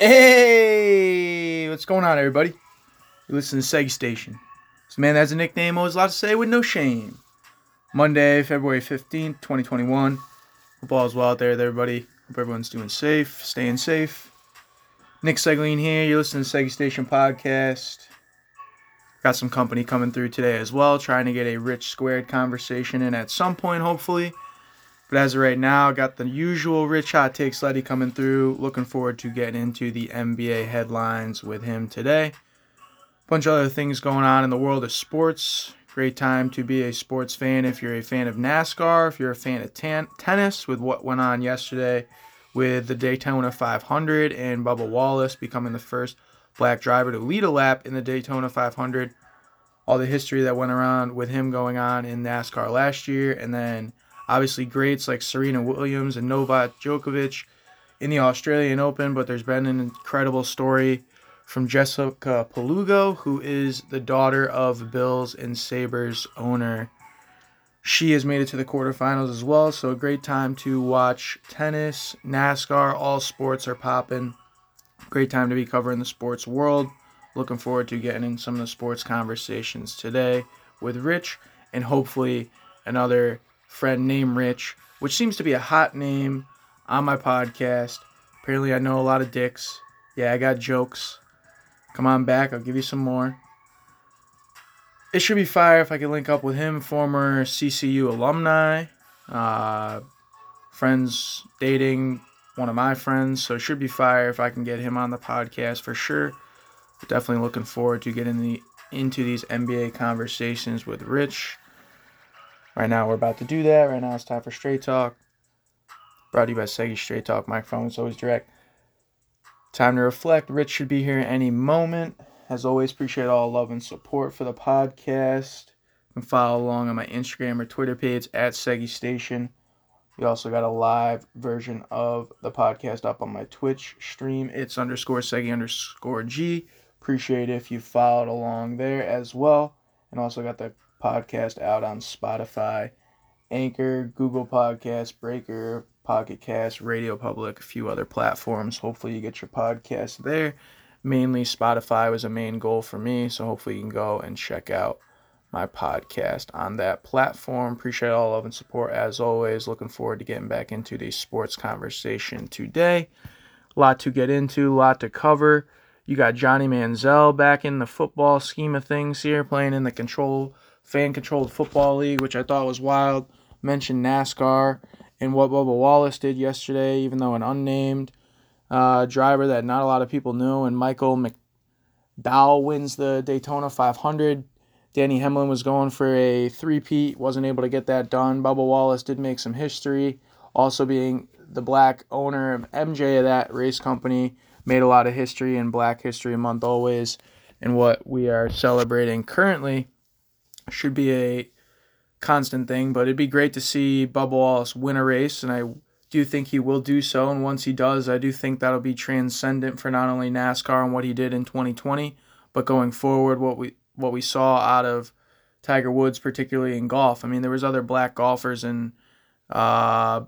Hey, what's going on, everybody? You listen to Seg Station. This man has a nickname, always allowed to say with no shame. Monday, February 15th, 2021. Hope all's well out there everybody. Hope everyone's doing safe, staying safe. Nick Segline here. You're listening to Seg Station Podcast. Got some company coming through today as well, trying to get a rich squared conversation in at some point, hopefully. But as of right now, got the usual rich hot Take Letty coming through. Looking forward to getting into the NBA headlines with him today. Bunch of other things going on in the world of sports. Great time to be a sports fan if you're a fan of NASCAR, if you're a fan of tan- tennis, with what went on yesterday with the Daytona 500 and Bubba Wallace becoming the first black driver to lead a lap in the Daytona 500. All the history that went around with him going on in NASCAR last year, and then obviously greats like Serena Williams and Novak Djokovic in the Australian Open, but there's been an incredible story from Jessica Pegula, who is the daughter of Bills and Sabres owner. She has made it to the quarterfinals as well, so a great time to watch tennis, NASCAR, all sports are popping. Great time to be covering the sports world. Looking forward to getting in some of the sports conversations today with Rich and hopefully another friend named Rich, which seems to be a hot name on my podcast. Apparently, I know a lot of dicks. Yeah, I got jokes. Come on back, I'll give you some more. It should be fire if I can link up with him, former CCU alumni, uh, friends dating one of my friends. So it should be fire if I can get him on the podcast for sure. Definitely looking forward to getting the into these NBA conversations with Rich. Right now, we're about to do that. Right now, it's time for Straight Talk. Brought to you by Segi Straight Talk. Microphone is always direct. Time to reflect. Rich should be here any moment. As always, appreciate all love and support for the podcast. You can follow along on my Instagram or Twitter page at Segi Station. We also got a live version of the podcast up on my Twitch stream. It's underscore Segi underscore G. Appreciate if you followed along there as well. And also got the podcast out on Spotify, Anchor, Google Podcasts, Breaker, Pocket Cast, Radio Public, a few other platforms. Hopefully, you get your podcast there. Mainly, Spotify was a main goal for me, so hopefully, you can go and check out my podcast on that platform. Appreciate all love and support as always. Looking forward to getting back into the sports conversation today. A lot to get into, a lot to cover. You got Johnny Manziel back in the football scheme of things here, playing in the control fan controlled football league, which I thought was wild. Mentioned NASCAR and what Bubba Wallace did yesterday, even though an unnamed uh, driver that not a lot of people knew, and Michael McDowell wins the Daytona 500. Denny Hamlin was going for a three-peat, wasn't able to get that done. Bubba Wallace did make some history, also being the black owner of MJ of that race company, made a lot of history in Black History Month always, and what we are celebrating currently should be a constant thing, but it'd be great to see Bubba Wallace win a race, and I do think he will do so. And once he does, I do think that'll be transcendent for not only NASCAR and what he did in 2020, but going forward, what we what we saw out of Tiger Woods, particularly in golf. I mean, there was other black golfers in uh,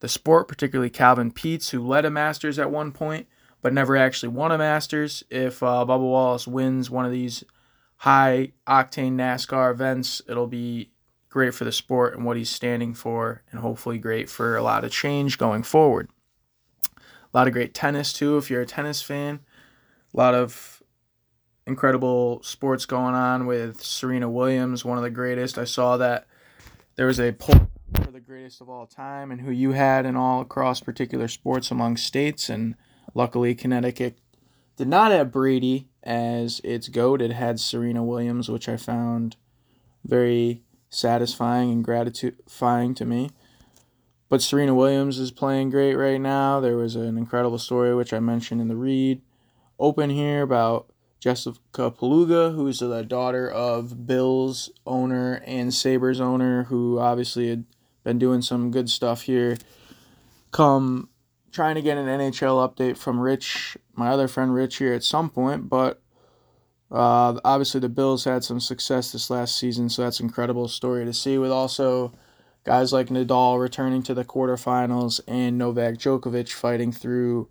the sport, particularly Calvin Peete, who led a Masters at one point, but never actually won a Masters. If uh, Bubba Wallace wins one of these high octane NASCAR events. It'll be great for the sport and what he's standing for, and hopefully great for a lot of change going forward. A lot of great tennis, too, if you're a tennis fan. A lot of incredible sports going on with Serena Williams, one of the greatest. I saw that there was a poll for the greatest of all time and who you had and all across particular sports among states, and luckily Connecticut did not have Brady as its GOAT. It had Serena Williams, which I found very satisfying and gratifying to me. But Serena Williams is playing great right now. There was an incredible story, which I mentioned in the read open here about Jessica Pegula, who's the daughter of Bills owner and Sabres owner, who obviously had been doing some good stuff here. Come trying to get an NHL update from Rich, my other friend Rich here at some point, but uh, obviously the Bills had some success this last season, so that's an incredible story to see. With also guys like Nadal returning to the quarterfinals and Novak Djokovic fighting through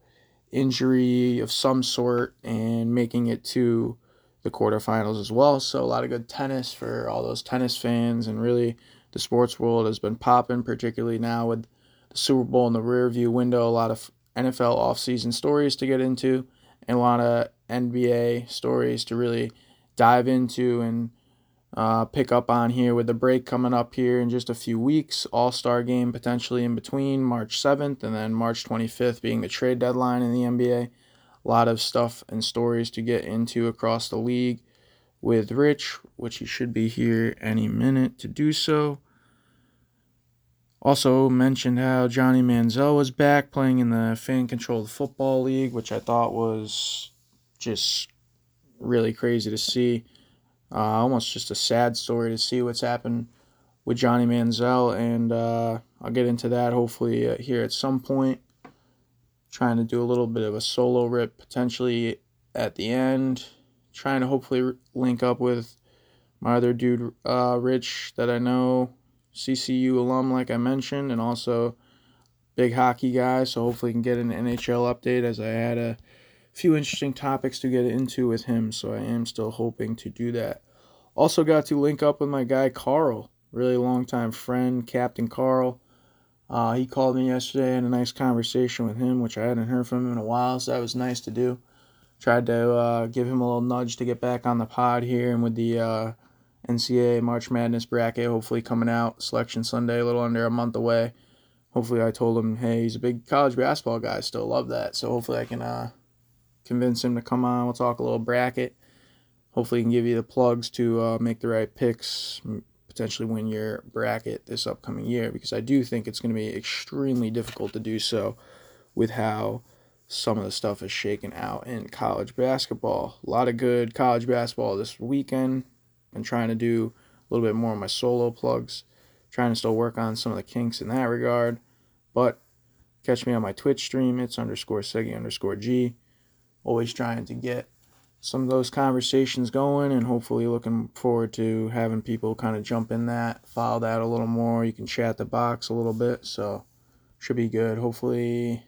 injury of some sort and making it to the quarterfinals as well. So a lot of good tennis for all those tennis fans, and really the sports world has been popping, particularly now with Super Bowl in the rearview window. A lot of NFL offseason stories to get into, and a lot of NBA stories to really dive into and uh, pick up on here with the break coming up here in just a few weeks. All Star game potentially in between March 7th and then March 25th being the trade deadline in the NBA. A lot of stuff and stories to get into across the league with Rich, which he should be here any minute to do so. Also mentioned how Johnny Manziel was back playing in the fan controlled football league, which I thought was just really crazy to see. Uh, almost just a sad story to see what's happened with Johnny Manziel, and uh, I'll get into that hopefully uh, here at some point. Trying to do a little bit of a solo rip potentially at the end. Trying to hopefully link up with my other dude, uh, Rich, that I know, CCU alum, like I mentioned, and also big hockey guy. So hopefully, can get an NHL update as I had a few interesting topics to get into with him, so I am still hoping to do that. Also got to link up with my guy Carl, really long time friend, Captain Carl. Uh, he called me yesterday and a nice conversation with him, which I hadn't heard from him in a while, so that was nice to do. Tried to uh, give him a little nudge to get back on the pod here, and with the uh, NCAA March Madness bracket hopefully coming out, Selection Sunday, a little under a month away. Hopefully, I told him, hey, he's a big college basketball guy, still love that. So hopefully, I can uh, convince him to come on. We'll talk a little bracket. Hopefully, he can give you the plugs to uh, make the right picks, potentially win your bracket this upcoming year, because I do think it's going to be extremely difficult to do so with how some of the stuff is shaken out in college basketball. A lot of good college basketball this weekend. Been trying to do a little bit more of my solo plugs, trying to still work on some of the kinks in that regard. But catch me on my Twitch stream. It's underscore Segi underscore G always trying to get some of those conversations going and hopefully looking forward to having people kind of jump in that, follow that a little more. You can chat the box a little bit, so should be good. Hopefully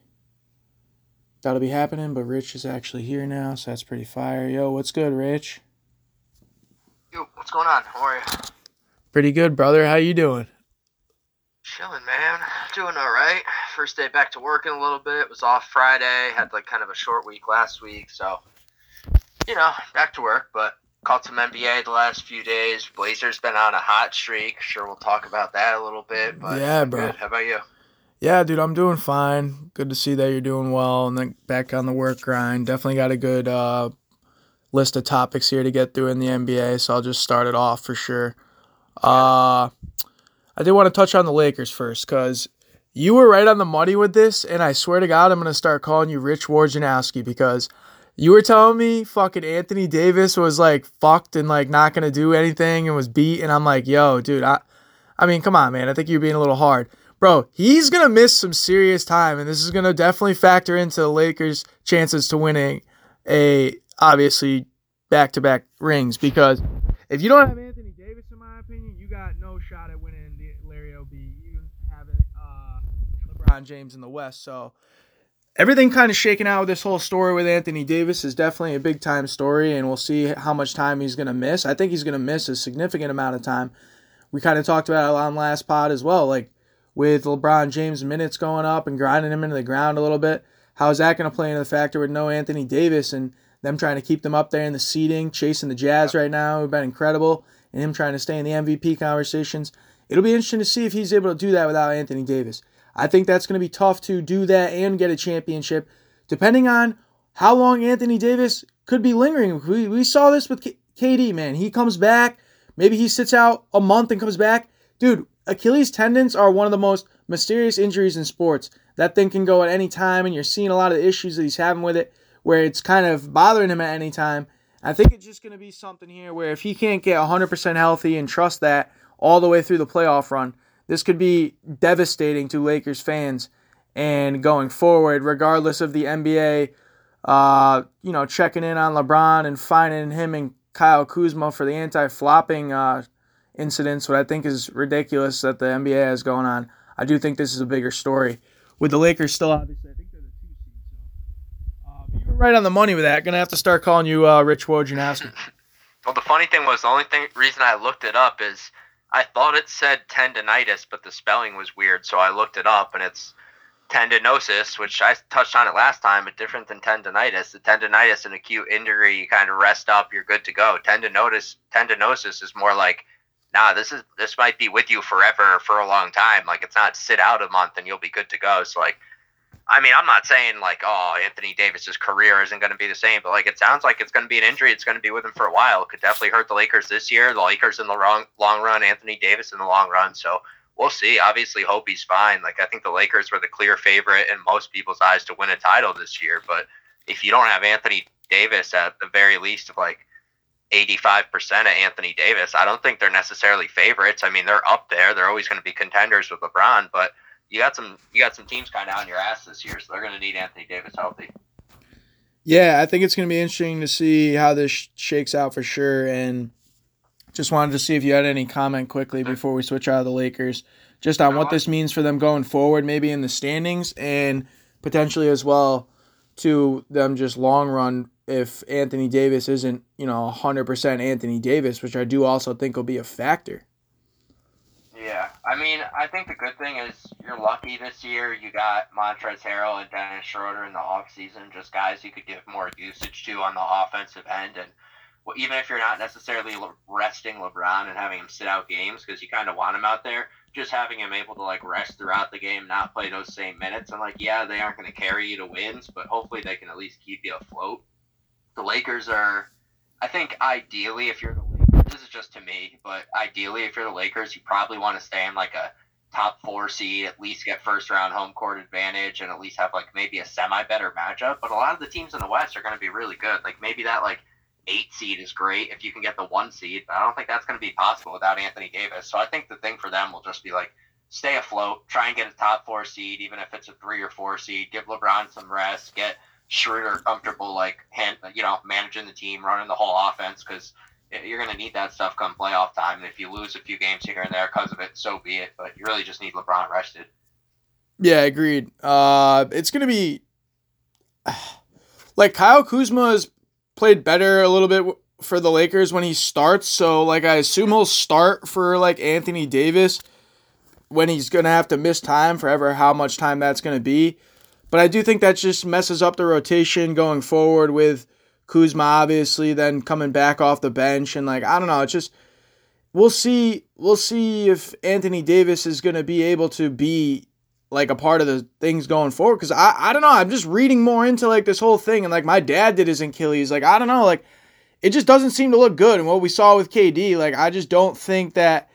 that'll be happening, but Rich is actually here now, so that's pretty fire. Yo, what's good, Rich? Yo, what's going on? How are you? Pretty good, brother. How you doing? Chilling, man. Doing all right. First day back to working a little bit. It Was off Friday. Had like kind of a short week last week, so you know, back to work. But caught some NBA the last few days. Blazers been on a hot streak. Sure, we'll talk about that a little bit. But yeah, bro. Good. How about you? Yeah, dude, I'm doing fine. Good to see that you're doing well, and then back on the work grind. Definitely got a good uh, list of topics here to get through in the NBA, so I'll just start it off for sure. Uh, I did want to touch on the Lakers first because you were right on the money with this, and I swear to God, I'm gonna start calling you Rich Wojnarowski because you were telling me fucking Anthony Davis was like fucked and like not gonna do anything and was beat, and I'm like, yo, dude, I, I mean, come on, man, I think you're being a little hard, bro. He's gonna miss some serious time, and this is gonna definitely factor into the Lakers' chances to winning a obviously back-to-back rings because if you don't have Anthony Davis, in my opinion, you got no shot at winning the Larry O'B. You have uh, LeBron James in the West. So everything kind of shaken out with this whole story with Anthony Davis is definitely a big time story, and we'll see how much time he's going to miss. I think he's going to miss a significant amount of time. We kind of talked about it on last pod as well, like with LeBron James minutes going up and grinding him into the ground a little bit. How is that going to play into the factor with no Anthony Davis and them trying to keep them up there in the seeding, chasing the Jazz right now, who've been incredible, and him trying to stay in the MVP conversations? It'll be interesting to see if he's able to do that without Anthony Davis. I think that's going to be tough to do that and get a championship, depending on how long Anthony Davis could be lingering. We, we saw this with K- KD, man. He comes back. Maybe he sits out a month and comes back. Dude, Achilles tendons are one of the most mysterious injuries in sports. That thing can go at any time, and you're seeing a lot of the issues that he's having with it where it's kind of bothering him at any time. I think it's just going to be something here where if he can't get 100% healthy and trust that all the way through the playoff run, this could be devastating to Lakers fans and going forward, regardless of the NBA, uh, you know, checking in on LeBron and finding him and Kyle Kuzma for the anti-flopping uh, incidents, what I think is ridiculous that the NBA has going on. I do think this is a bigger story. With the Lakers still obviously, I think they're the two seed. Right on the money with that. Gonna have to start calling you uh, Rich Wojnarowski. well, the funny thing was the only thing reason I looked it up is I thought it said tendonitis, but the spelling was weird, so I looked it up, and it's tendinosis, which I touched on it last time, but different than tendonitis. The tendonitis, an acute injury, you kind of rest up, you're good to go. Tendinosis, tendinosis is more like, nah, this is this might be with you forever for a long time. Like it's not sit out a month and you'll be good to go. So like, I mean, I'm not saying like, oh, Anthony Davis's career isn't going to be the same, but like it sounds like it's going to be an injury. It's going to be with him for a while. It could definitely hurt the Lakers this year. The Lakers in the long long run, Anthony Davis in the long run. So we'll see. Obviously, hope he's fine. Like I think the Lakers were the clear favorite in most people's eyes to win a title this year. But if you don't have Anthony Davis at the very least of like 85% of Anthony Davis, I don't think they're necessarily favorites. I mean, they're up there. They're always going to be contenders with LeBron, but you got some you got some teams kind of on your ass this year, so they're going to need Anthony Davis healthy. Yeah, I think it's going to be interesting to see how this shakes out for sure and just wanted to see if you had any comment quickly mm-hmm. before we switch out of the Lakers, just on what this means for them going forward, maybe in the standings, and potentially as well to them just long run if Anthony Davis isn't, you know, 100% Anthony Davis, which I do also think will be a factor. Yeah, I mean, I think the good thing is you're lucky this year. You got Montrezl Harrell and Dennis Schroeder in the off season, just guys you could give more usage to on the offensive end, and well, even if you're not necessarily resting LeBron and having him sit out games because you kind of want him out there, just having him able to like rest throughout the game, not play those same minutes, and like yeah, they aren't going to carry you to wins, but hopefully they can at least keep you afloat. The Lakers are, I think, ideally if you're the this is just to me, but ideally if you're the Lakers, you probably want to stay in like a top four seed, at least get first round home court advantage, and at least have like maybe a semi better matchup. But a lot of the teams in the West are going to be really good. Like maybe that like eight seed is great if you can get the one seed, but I don't think that's going to be possible without Anthony Davis. So I think the thing for them will just be like stay afloat, try and get a top four seed, even if it's a three or four seed. Give LeBron some rest, get Schroeder comfortable, like hand, you know, managing the team, running the whole offense, because you're going to need that stuff come playoff time. And if you lose a few games here and there because of it, so be it. But you really just need LeBron rested. Yeah, agreed. Uh, it's going to be like Kyle Kuzma has played better a little bit for the Lakers when he starts. So like I assume he'll start for like Anthony Davis when he's gonna have to miss time forever. How much time that's gonna be, but I do think that just messes up the rotation going forward with Kuzma obviously then coming back off the bench and like I don't know. It's just we'll see. We'll see if Anthony Davis is gonna be able to be like a part of the things going forward because I, I don't know i'm just reading more into like this whole thing and like my dad did his achilles like i don't know like it just doesn't seem to look good and what we saw with kd like i just don't think that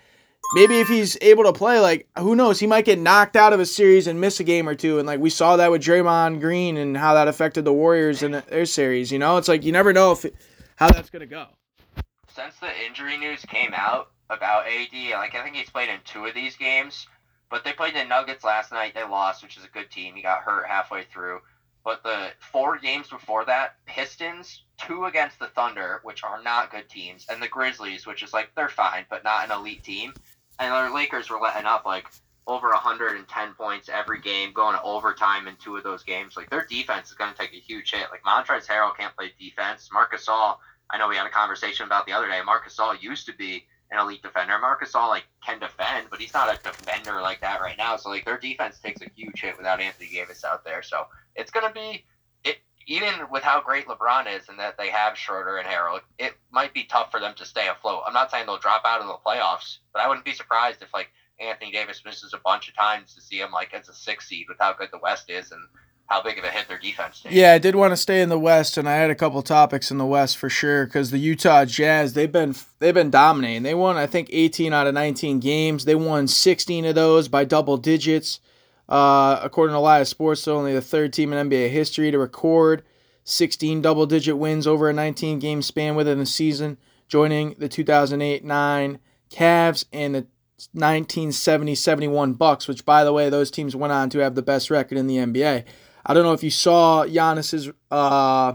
maybe if he's able to play like who knows he might get knocked out of a series and miss a game or two and like we saw that with Draymond Green and how that affected the Warriors in their series you know it's like you never know if how that's to go since the injury news came out about AD like I think he's played in two of these games but they played the Nuggets last night. They lost, which is a good team. He got hurt halfway through. But the four games before that, Pistons, two against the Thunder, which are not good teams, and the Grizzlies, which is like they're fine, but not an elite team. And the Lakers were letting up like over 110 points every game, going to overtime in two of those games. Like their defense is going to take a huge hit. Like Montrezl Harrell can't play defense. Marc Gasol, I know we had a conversation about the other day. Marc Gasol used to be an elite defender. Marc Gasol like can defend, but he's not a defender like that right now. So like their defense takes a huge hit without Anthony Davis out there. So it's gonna be it even with how great LeBron is and that they have Schroeder and Harrell, it might be tough for them to stay afloat. I'm not saying they'll drop out of the playoffs, but I wouldn't be surprised if like Anthony Davis misses a bunch of times to see him like as a six seed with how good the West is and how big of a hit their defense takes. Yeah, I did want to stay in the West, and I had a couple topics in the West for sure because the Utah Jazz they've been they've been dominating. They won I think 18 out of 19 games. They won 16 of those by double digits. Uh, according to Live Sports, only the third team in NBA history to record 16 double digit wins over a 19 game span within the season, joining the 2008-9 Cavs and the 1970-71 Bucks, which by the way, those teams went on to have the best record in the NBA. I don't know if you saw Giannis's uh,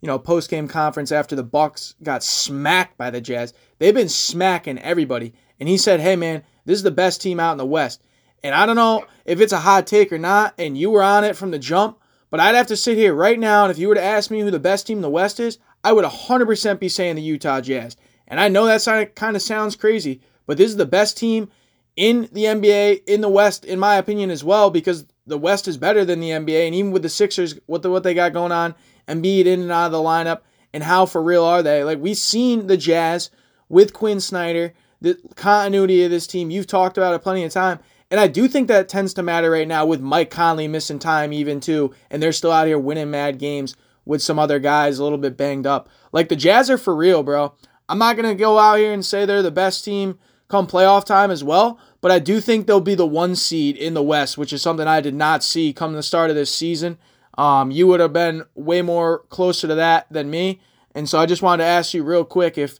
you know post game conference after the Bucks got smacked by the Jazz. They've been smacking everybody, and he said, "Hey man, this is the best team out in the West." And I don't know if it's a hot take or not, and you were on it from the jump, but I'd have to sit here right now, and if you were to ask me who the best team in the West is, I would 100% be saying the Utah Jazz. And I know that kind of sounds crazy, but this is the best team in the NBA in the West, in my opinion, as well, because the West is better than the NBA. And even with the Sixers, what the, what they got going on, Embiid in and out of the lineup, and how for real are they? Like we've seen the Jazz with Quin Snyder, the continuity of this team. You've talked about it plenty of time. And I do think that tends to matter right now with Mike Conley missing time even too, and they're still out here winning mad games with some other guys a little bit banged up. Like the Jazz are for real, bro. I'm not gonna go out here and say they're the best team come playoff time as well, but I do think they'll be the one seed in the West, which is something I did not see come the start of this season. Um, you would have been way more closer to that than me, and so I just wanted to ask you real quick if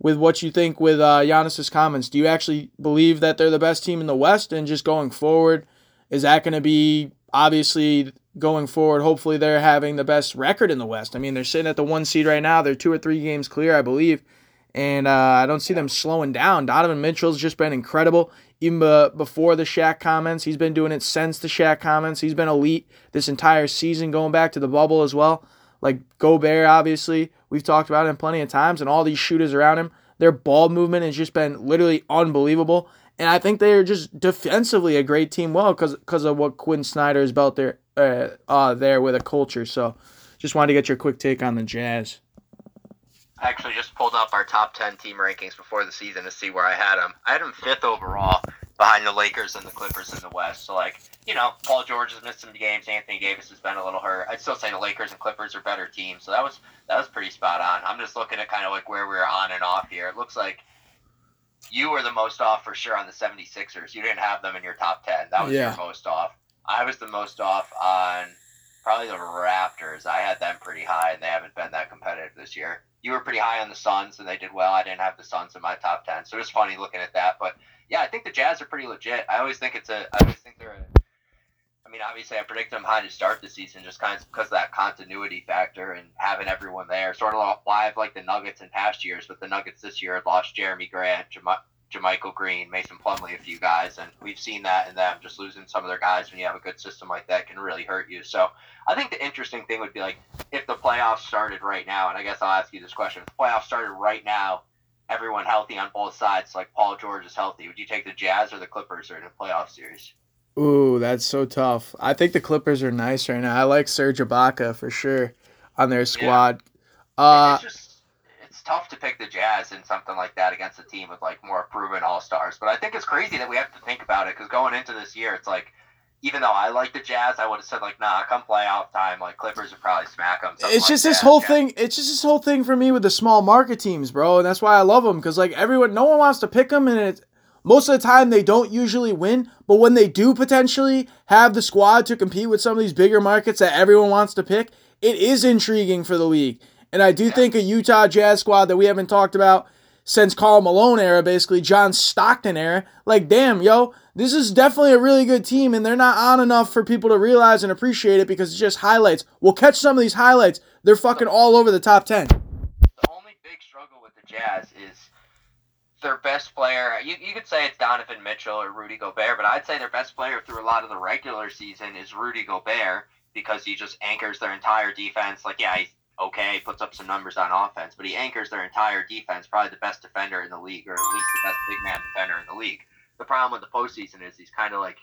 with what you think with uh, Giannis's comments. Do you actually believe that they're the best team in the West? And just going forward, is that going to be obviously going forward? Hopefully, they're having the best record in the West. I mean, they're sitting at the one seed right now. They're two or three games clear, I believe. And uh, I don't see them slowing down. Donovan Mitchell's just been incredible. Even before the Shaq comments, he's been doing it since the Shaq comments. He's been elite this entire season, going back to the bubble as well. Like Gobert, obviously, we've talked about him plenty of times, and all these shooters around him. Their ball movement has just been literally unbelievable. And I think they're just defensively a great team, well, because because of what Quin Snyder has built there, uh, uh, there with a culture. So, just wanted to get your quick take on the Jazz. I actually just pulled up our top 10 team rankings before the season to see where I had them. I had them fifth overall behind the Lakers and the Clippers in the West. So, like, you know, Paul George has missed some games. Anthony Davis has been a little hurt. I'd still say the Lakers and Clippers are better teams. So that was that was pretty spot on. I'm just looking at kind of like where we are on and off here. It looks like you were the most off for sure on the 76ers. You didn't have them in your top 10. That was yeah. your most off. I was the most off on probably the Raptors. I had them pretty high, and they haven't been that competitive this year. You were pretty high on the Suns, and they did well. I didn't have the Suns in my top 10. So it was funny looking at that. But yeah, I think the Jazz are pretty legit. I always think it's a. I always think they're a I mean, obviously, I predict them high to start the season just kind of because of that continuity factor and having everyone there. Sort of why I've liked the Nuggets in past years, but the Nuggets this year had lost Jerami Grant, Jam- JaMychal Green, Mason Plumlee, a few guys, and we've seen that in them. Just losing some of their guys when you have a good system like that can really hurt you. So I think the interesting thing would be like if the playoffs started right now, and I guess I'll ask you this question: if the playoffs started right now, everyone healthy on both sides, like Paul George is healthy, would you take the Jazz or the Clippers or in a playoff series? Ooh, that's so tough. I think the Clippers are nice right now. I like Serge Ibaka for sure on their squad. Yeah. Uh, it's just it's tough to pick the Jazz in something like that against a team with like more proven all stars. But I think it's crazy that we have to think about it because going into this year, it's like even though I like the Jazz, I would have said like, nah, come playoff time, like Clippers would probably smack them. It's like just that. this whole yeah. thing. It's just this whole thing for me with the small market teams, bro, and that's why I love them because like everyone, no one wants to pick them, and it's most of the time, they don't usually win, but when they do potentially have the squad to compete with some of these bigger markets that everyone wants to pick, it is intriguing for the league. And I do think a Utah Jazz squad that we haven't talked about since Karl Malone era, basically John Stockton era, like damn, yo, this is definitely a really good team, and they're not on enough for people to realize and appreciate it because it's just highlights. We'll catch some of these highlights. They're fucking all over the top ten. The only big struggle with the Jazz is their best player, you, you could say it's Donovan Mitchell or Rudy Gobert, but I'd say their best player through a lot of the regular season is Rudy Gobert because he just anchors their entire defense. Like, yeah, he's okay, puts up some numbers on offense, but he anchors their entire defense, probably the best defender in the league, or at least the best big man defender in the league. The problem with the postseason is he's kind of like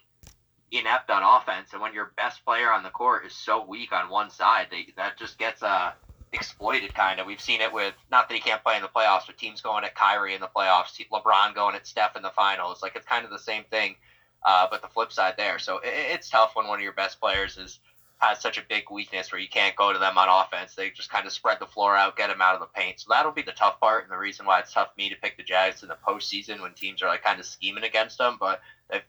inept on offense, and when your best player on the court is so weak on one side, they, that just gets a uh, exploited kind of. We've seen it with not that he can't play in the playoffs, but teams going at Kyrie in the playoffs, LeBron going at Steph in the finals. Like it's kind of the same thing, uh, but the flip side there. So it, it's tough when one of your best players is has such a big weakness where you can't go to them on offense. They just kind of spread the floor out, get them out of the paint. So that'll be the tough part, and the reason why it's tough for me to pick the Jags in the postseason when teams are like kind of scheming against them. But they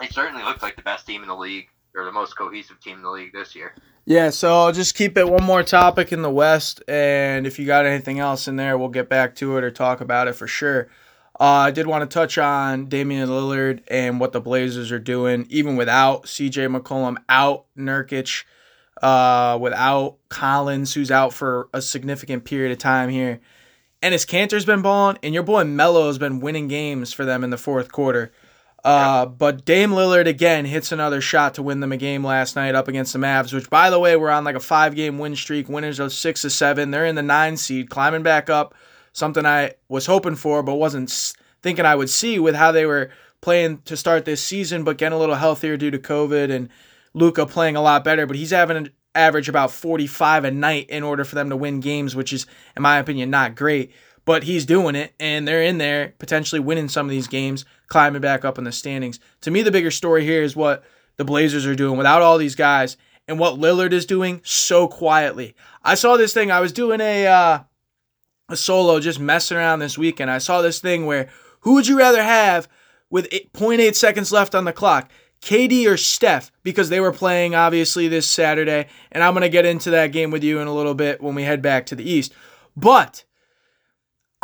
they certainly look like the best team in the league or the most cohesive team in the league this year. Yeah, so I'll just keep it one more topic in the West, and if you got anything else in there, we'll get back to it or talk about it for sure. Uh, I did want to touch on Damian Lillard and what the Blazers are doing, even without CJ McCollum out, Nurkic, uh, without Collins, who's out for a significant period of time here. And his Kanter's been balling, and your boy Melo has been winning games for them in the fourth quarter. Uh, but Dame Lillard again hits another shot to win them a game last night up against the Mavs, which by the way we're on like a five game win streak, winners of six to seven. They're in the nine seed, climbing back up. Something I was hoping for, but wasn't thinking I would see with how they were playing to start this season, but getting a little healthier due to COVID and Luka playing a lot better. But he's having an average about 45 a night in order for them to win games, which is, in my opinion, not great but he's doing it and they're in there potentially winning some of these games, climbing back up in the standings. To me, the bigger story here is what the Blazers are doing without all these guys and what Lillard is doing so quietly. I saw this thing. I was doing a uh, a solo just messing around this weekend. I saw this thing where who would you rather have with 0.8 seconds left on the clock? KD or Steph because they were playing obviously this Saturday, and I'm going to get into that game with you in a little bit when we head back to the East. But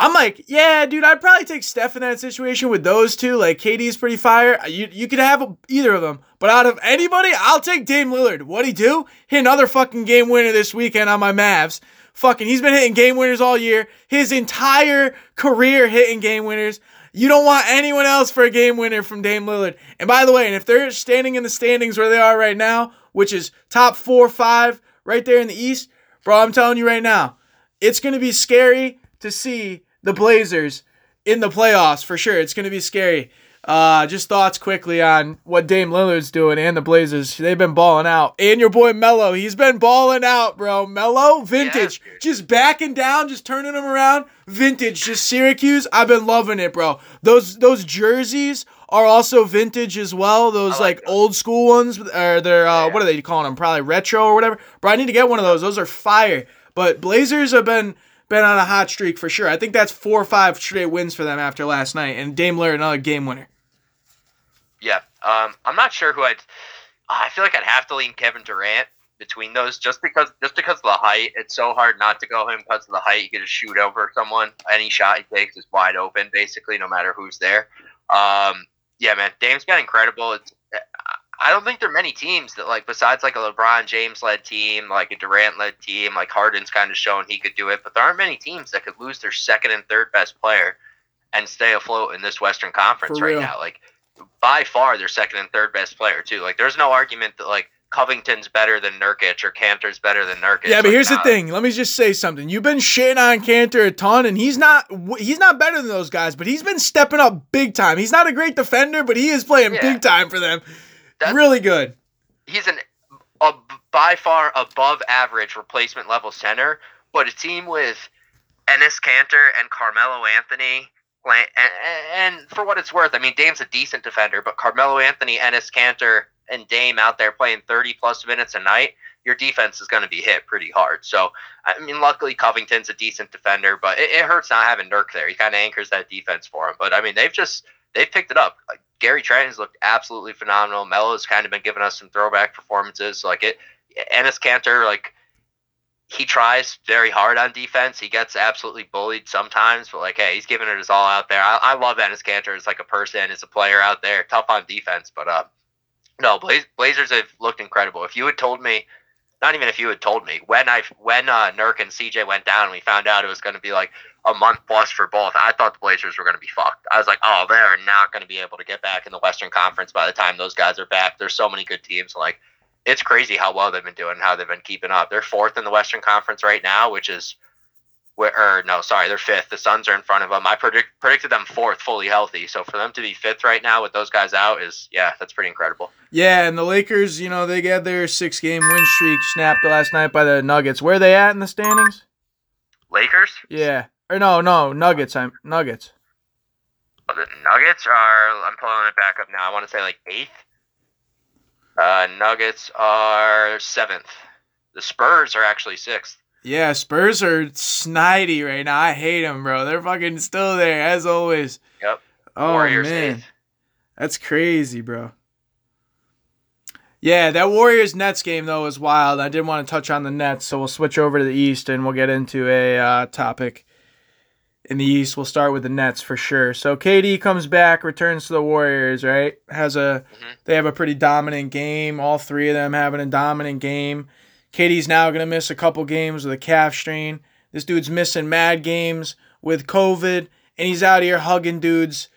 I'm like, yeah, dude, I'd probably take Steph in that situation with those two. Like, KD's pretty fire. Uh, you you could have either of them, but out of anybody, I'll take Dame Lillard. What'd he do? Hit another fucking game winner this weekend on my Mavs. Fucking, he's been hitting game winners all year. His entire career hitting game winners. You don't want anyone else for a game winner from Dame Lillard. And by the way, and if they're standing in the standings where they are right now, which is top four, five, right there in the East, bro, I'm telling you right now, it's gonna be scary to see the Blazers in the playoffs for sure. It's going to be scary. Uh, just thoughts quickly on what Dame Lillard's doing and the Blazers. They've been balling out. And your boy Melo, he's been balling out, bro. Melo, vintage. Yeah. Just backing down, just turning them around. Vintage, just Syracuse. I've been loving it, bro. Those those jerseys are also vintage as well. Those like, like old school ones, or they're uh, yeah. what are they calling them? Probably retro or whatever. Bro, I need to get one of those. Those are fire. But Blazers have been been on a hot streak for sure. I think that's four or five straight wins for them after last night, and Dame Lillard another game winner. Yeah, um, I'm not sure who I'd. I feel like I'd have to lean Kevin Durant between those, just because just because of the height. It's so hard not to go him because of the height. You get to shoot over someone. Any shot he takes is wide open, basically, no matter who's there. Um, yeah, man, Dame's got incredible. It's, I don't think there are many teams that like besides like a LeBron James led team, like a Durant led team, like Harden's kind of shown he could do it, but there aren't many teams that could lose their second and third best player and stay afloat in this Western Conference right now. Like by far their second and third best player too. Like there's no argument that like Covington's better than Nurkic or Kanter's better than Nurkic. Yeah, but here's the thing. Let me just say something. You've been shitting on Kanter a ton, and he's not he's not better than those guys, but he's been stepping up big time. He's not a great defender, but he is playing yeah. big time for them. That's, really good. He's an a by far above average replacement level center, but a team with Enes Kanter and Carmelo Anthony. And, and for what it's worth, I mean, Dame's a decent defender, but Carmelo Anthony, Enes Kanter, and Dame out there playing 30 plus minutes a night, your defense is going to be hit pretty hard. So, I mean, luckily Covington's a decent defender, but it, it hurts not having Nurk there. He kind of anchors that defense for him. But I mean, they've just they've picked it up. Like Gary Trent has looked absolutely phenomenal. Melo's kind of been giving us some throwback performances. Like it, Enes Kanter, like he tries very hard on defense. He gets absolutely bullied sometimes, but like, hey, he's giving it his all out there. I, I love Enes Kanter as like a person, as a player out there, tough on defense. But uh, no, Blaz- Blazers have looked incredible. If you had told me not even if you had told me when I when uh, Nurk and CJ went down, and we found out it was going to be like a month plus for both. I thought the Blazers were going to be fucked. I was like, oh, they're not going to be able to get back in the Western Conference by the time those guys are back. There's so many good teams. Like, it's crazy how well they've been doing, how they've been keeping up. They're fourth in the Western Conference right now, which is or no, sorry, they're fifth. The Suns are in front of them. I predict, predicted them fourth, fully healthy. So for them to be fifth right now with those guys out is, yeah, that's pretty incredible. Yeah, and the Lakers, you know, they got their six game win streak snapped last night by the Nuggets. Where are they at in the standings? Lakers? Yeah. Or no, no, Nuggets. I'm Nuggets. Oh, the Nuggets are. I'm pulling it back up now. I want to say like eighth. Uh, Nuggets are seventh. The Spurs are actually sixth. Yeah, Spurs are snidey right now. I hate them, bro. They're fucking still there as always. Yep. Oh Warriors man, eighth. that's crazy, bro. Yeah, that Warriors Nets game though was wild. I didn't want to touch on the Nets, so we'll switch over to the East and we'll get into a uh, topic in the East. We'll start with the Nets for sure. So KD comes back, returns to the Warriors. Right, has a mm-hmm. they have a pretty dominant game. All three of them having a dominant game. KD's now going to miss a couple games with a calf strain. This dude's missing mad games with COVID, and he's out here hugging dudes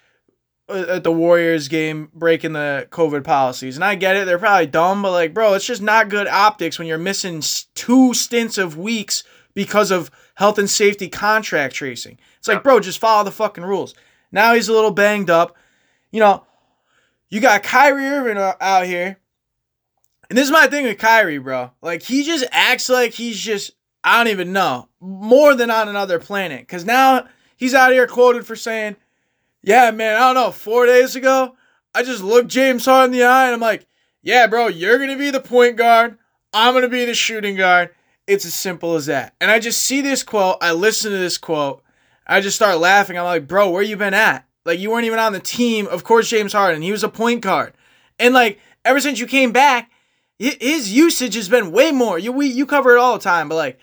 uh, at the Warriors game breaking the COVID policies. And I get it, they're probably dumb, but like, bro, it's just not good optics when you're missing two stints of weeks because of health and safety contract tracing. It's like, bro, just follow the fucking rules. Now he's a little banged up. You know, you got Kyrie Irving out here. And this is my thing with Kyrie, bro. Like, he just acts like he's just, I don't even know, more than on another planet. Because now he's out here quoted for saying, yeah, man, I don't know, four days ago, I just looked James Harden in the eye and I'm like, yeah, bro, you're to be the point guard. I'm to be the shooting guard. It's as simple as that. And I just see this quote. I listen to this quote. I just start laughing. I'm like, bro, where you been at? Like, you weren't even on the team. Of course, James Harden. He was a point guard. And like, ever since you came back, his usage has been way more. You we you cover it all the time, but like,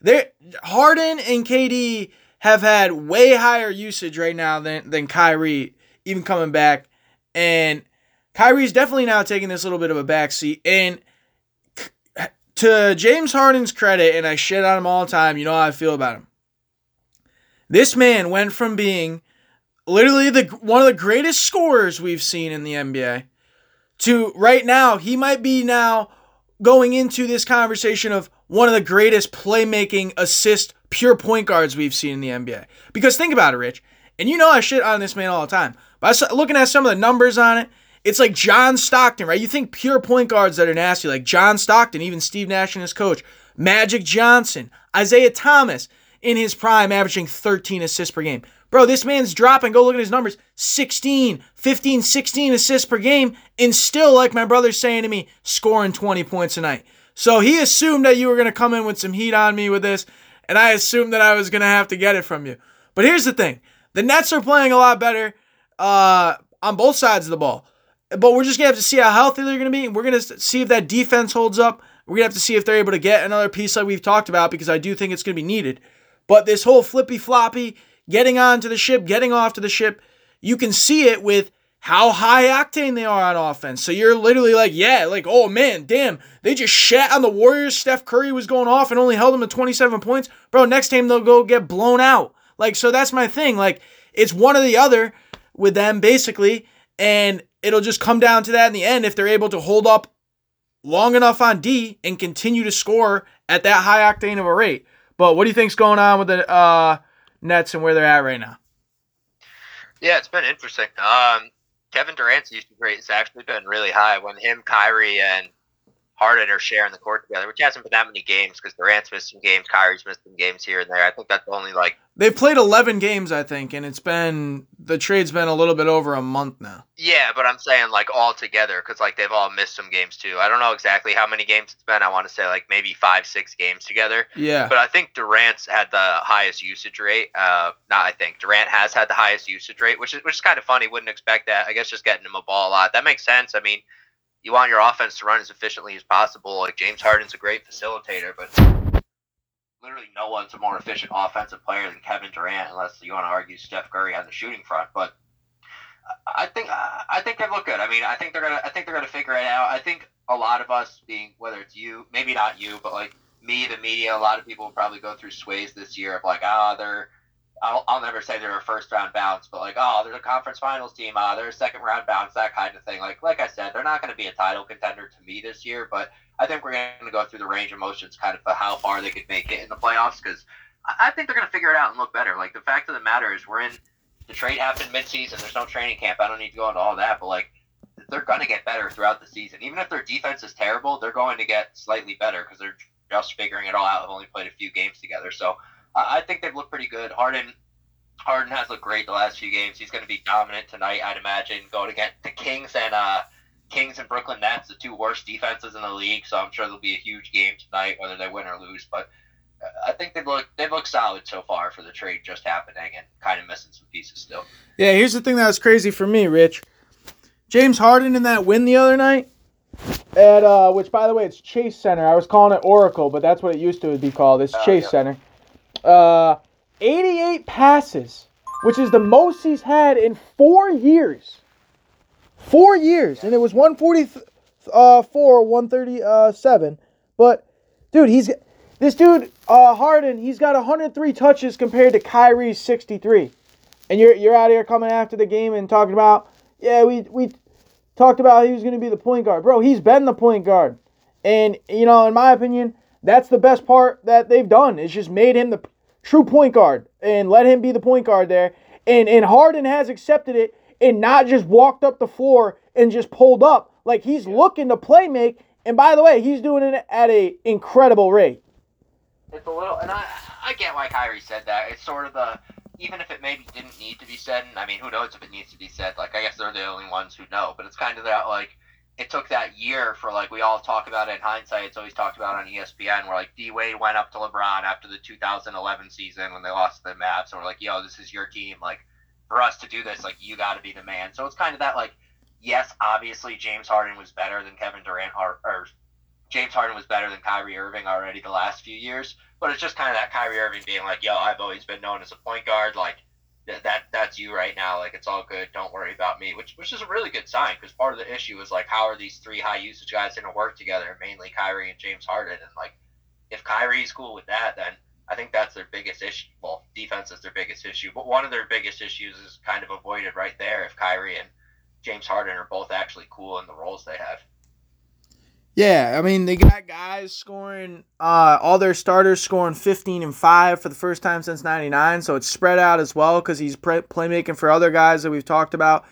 there Harden and KD have had way higher usage right now than than Kyrie even coming back, and Kyrie's definitely now taking this little bit of a backseat. And to James Harden's credit, and I shit on him all the time, you know how I feel about him. This man went from being literally the one of the greatest scorers we've seen in the NBA to right now he might be now going into this conversation of one of the greatest playmaking assist pure point guards we've seen in the NBA. Because think about it, Rich, and you know I shit on this man all the time. But looking at some of the numbers on it, it's like John Stockton, right? You think pure point guards that are nasty, like John Stockton, even Steve Nash and his coach, Magic Johnson, Isiah Thomas in his prime, averaging 13 assists per game. Bro, this man's dropping, go look at his numbers 16, 15, 16 assists per game, and still, like my brother's saying to me, scoring 20 points a night. So he assumed that you were going to come in with some heat on me with this and I assumed that I was going to have to get it from you. But here's the thing the Nets are playing a lot better uh, on both sides of the ball. But we're just going to have to see how healthy they're going to be. And we're going to see if that defense holds up. We're going to have to see if they're able to get another piece like we've talked about because I do think it's going to be needed. But this whole flippy floppy, getting onto the ship, getting off to the ship, you can see it with how high octane they are on offense. So you're literally like, yeah, like, oh man, damn, they just shat on the Warriors. Steph Curry was going off and only held them to 27 points. Bro, next time they'll go get blown out. Like, so that's my thing. Like, it's one or the other with them, basically. And it'll just come down to that in the end if they're able to hold up long enough on D and continue to score at that high octane of a rate. But what do you think's going on with the uh, Nets and where they're at right now? Yeah, it's been interesting. Um, Kevin Durant's usage rate has actually been really high when him, Kyrie, and Harden are sharing the court together, which hasn't been that many games because Durant's missed some games, Kyrie's missed some games here and there. I think that's only like they've played eleven games, I think, and it's been the trade's been a little bit over a month now. Yeah, but I'm saying like all together because like they've all missed some games too. I don't know exactly how many games it's been. I want to say like maybe five, six games together. Yeah, but I think Durant's had the highest usage rate. Uh, not I think Durant has had the highest usage rate, which is which is kind of funny. Wouldn't expect that. I guess just getting him a ball a lot that makes sense. I mean you want your offense to run as efficiently as possible. Like James Harden's a great facilitator, but literally no one's a more efficient offensive player than Kevin Durant, unless you want to argue Steph Curry on the shooting front. But I think I think they look good. I mean, I think they're gonna I think they're gonna figure it out. I think a lot of us, being whether it's you, maybe not you, but like me, the media, a lot of people will probably go through sways this year of like, ah, oh, they're I'll, I'll never say they're a first round bounce, but like, oh, they're a conference finals team, uh, they're a second round bounce, that kind of thing. Like, like I said, they're not going to be a title contender to me this year, but I think we're going to go through the range of motions, kind of for how far they could make it in the playoffs, because I think they're going to figure it out and look better. Like the fact of the matter is, we're in the trade happened midseason. There's no training camp. I don't need to go into all that, but like they're going to get better throughout the season. Even if their defense is terrible, they're going to get slightly better because they're just figuring it all out. They've only played a few games together, so I think they've looked pretty good. Harden Harden has looked great the last few games. He's going to be dominant tonight, I'd imagine, going against the Kings and uh, Kings and Brooklyn Nets, the two worst defenses in the league. So I'm sure there'll be a huge game tonight, whether they win or lose. But uh, I think they look they look solid so far for the trade just happening, and kind of missing some pieces still. Yeah, here's the thing that was crazy for me, Rich. James Harden in that win the other night at uh, which by the way it's Chase Center. I was calling it Oracle, but that's what it used to be called. It's uh, Chase Center. Uh, 88 passes, which is the most he's had in four years. Four years. And it was 144, uh, 137. But, dude, he's. This dude, uh, Harden, he's got 103 touches compared to Kyrie's 63. and you're you're out here coming after the game and talking about, yeah, we we talked about he was going to be the point guard, bro. He's been the point guard, and you know, in my opinion, that's the best part that they've done. Is just made him the true point guard and let him be the point guard there. And and Harden has accepted it and not just walked up the floor and just pulled up. Like he's looking to play make. And by the way, he's doing it at a incredible rate. It's a little, and I I get why Kyrie said that. It's sort of the even if it maybe didn't need to be said. And I mean, who knows if it needs to be said? Like I guess they're the only ones who know. But it's kind of that like it took that year for like we all talk about it in hindsight. It's always talked about on ESPN where like D Wade went up to LeBron after the 2011 season when they lost to the Mavs, and we're like, "Yo, this is your team. Like, for us to do this, like, you got to be the man." So it's kind of that like, yes, obviously James Harden was better than Kevin Durant, or, or James Harden was better than Kyrie Irving already the last few years, but it's just kind of that Kyrie Irving being like, "Yo, I've always been known as a point guard. Like, that that's you right now. Like it's all good. Don't worry about me. Which which is a really good sign because part of the issue is like how are these three high usage guys going to work together? Mainly Kyrie and James Harden. And like if Kyrie's cool with that, then I think that's their biggest issue. Well, defense is their biggest issue, but one of their biggest issues is kind of avoided right there if Kyrie and James Harden are both actually cool in the roles they have. Yeah, I mean they got guys scoring uh, all their starters scoring 15 and 5 for the first time since 99, so it's spread out as well cuz he's pre- playmaking for other guys that we've talked about,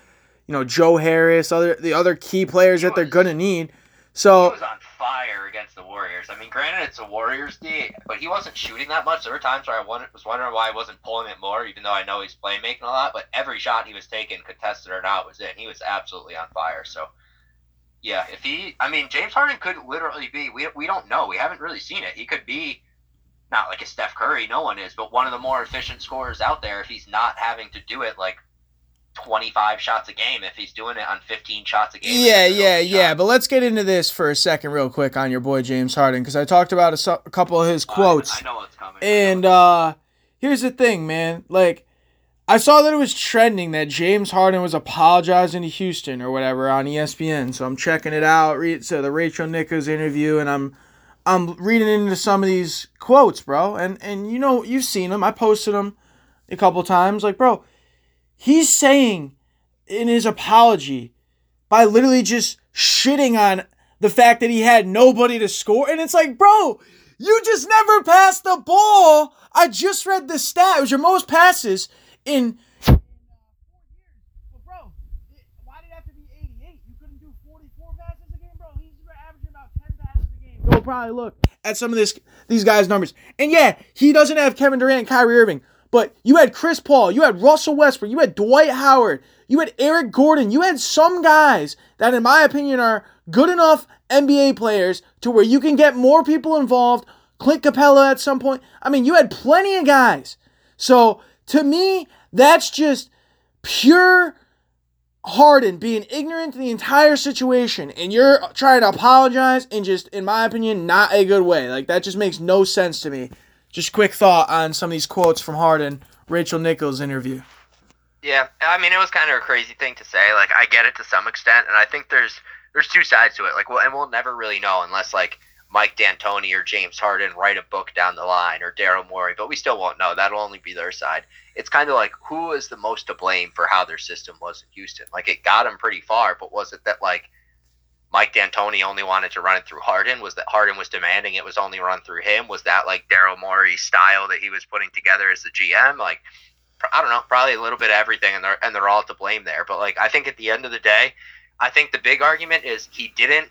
you know, Joe Harris, other the other key players that they're going to need. So He was on fire against the Warriors. I mean, granted it's a Warriors D, but he wasn't shooting that much. There were times where I was wondering why he wasn't pulling it more even though I know he's playmaking a lot, but every shot he was taking contested or not was in. He was absolutely on fire. So yeah, if he, I mean, James Harden could literally be. We we don't know. We haven't really seen it. He could be not like a Steph Curry. No one is, but one of the more efficient scorers out there. If he's not having to do it like 25 shots a game if he's doing it on 15 shots a game. Yeah, yeah, yeah. But let's get into this for a second, real quick, on your boy James Harden, because I talked about a, a, couple of his quotes. I, I know what's coming. And uh, here's the thing, man. Like, I saw that it was trending that James Harden was apologizing to Houston or whatever on ESPN. So I'm checking it out. Read so the Rachel Nichols interview, and I'm I'm reading into some of these quotes, bro. And and you know you've seen them. I posted them a couple times. Like, bro, he's saying in his apology by literally just shitting on the fact that he had nobody to score, and it's like, bro, you just never passed the ball. I just read the stat. It was your most passes in uh, four years. But bro, why did it have to be 88? You couldn't do 44 passes a game, bro. He's averaging about 10 passes a game. Go probably look at some of this these guys' numbers. And yeah, he doesn't have Kevin Durant and Kyrie Irving. But you had Chris Paul, you had Russell Westbrook, you had Dwight Howard, you had Eric Gordon, you had some guys that, in my opinion, are good enough NBA players to where you can get more people involved. Clint Capela at some point. I mean, you had plenty of guys. So to me, that's just pure Harden being ignorant to the entire situation, and you're trying to apologize in just, in my opinion, not a good way. Like that just makes no sense to me. Just quick thought on some of these quotes from Harden, Rachel Nichols interview. Yeah, I mean it was kind of a crazy thing to say. Like I get it to some extent, and I think there's there's two sides to it. Like well, and we'll never really know unless like Mike D'Antoni or James Harden write a book down the line or Daryl Morey, but we still won't know. That'll only be their side. It's kind of like who is the most to blame for how their system was in Houston? Like it got them pretty far, but was it that like Mike D'Antoni only wanted to run it through Harden? Was that Harden was demanding it was only run through him? Was that like Daryl Morey's style that he was putting together as the GM? Like I don't know, probably a little bit of everything, and they're and they're all to blame there. But like I think at the end of the day, I think the big argument is he didn't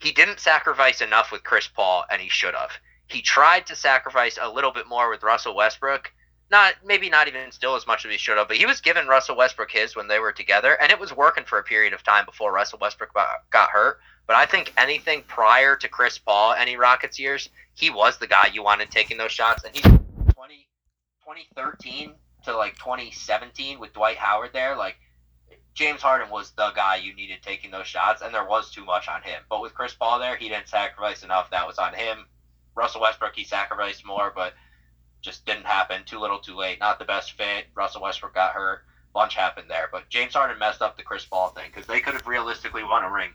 he didn't sacrifice enough with Chris Paul, and he should have. He tried to sacrifice a little bit more with Russell Westbrook. Not maybe not even still as much as he should have, but he was giving Russell Westbrook his when they were together, and it was working for a period of time before Russell Westbrook got hurt. But I think anything prior to Chris Paul, any Rockets years, he was the guy you wanted taking those shots, and he's 20, 2013 to like 2017 with Dwight Howard there, like James Harden was the guy you needed taking those shots, and there was too much on him. But with Chris Paul there, he didn't sacrifice enough. That was on him. Russell Westbrook, he sacrificed more, but just didn't happen. Too little, too late. Not the best fit. Russell Westbrook got hurt. Bunch happened there. But James Harden messed up the Chris Paul thing because they could have realistically won a ring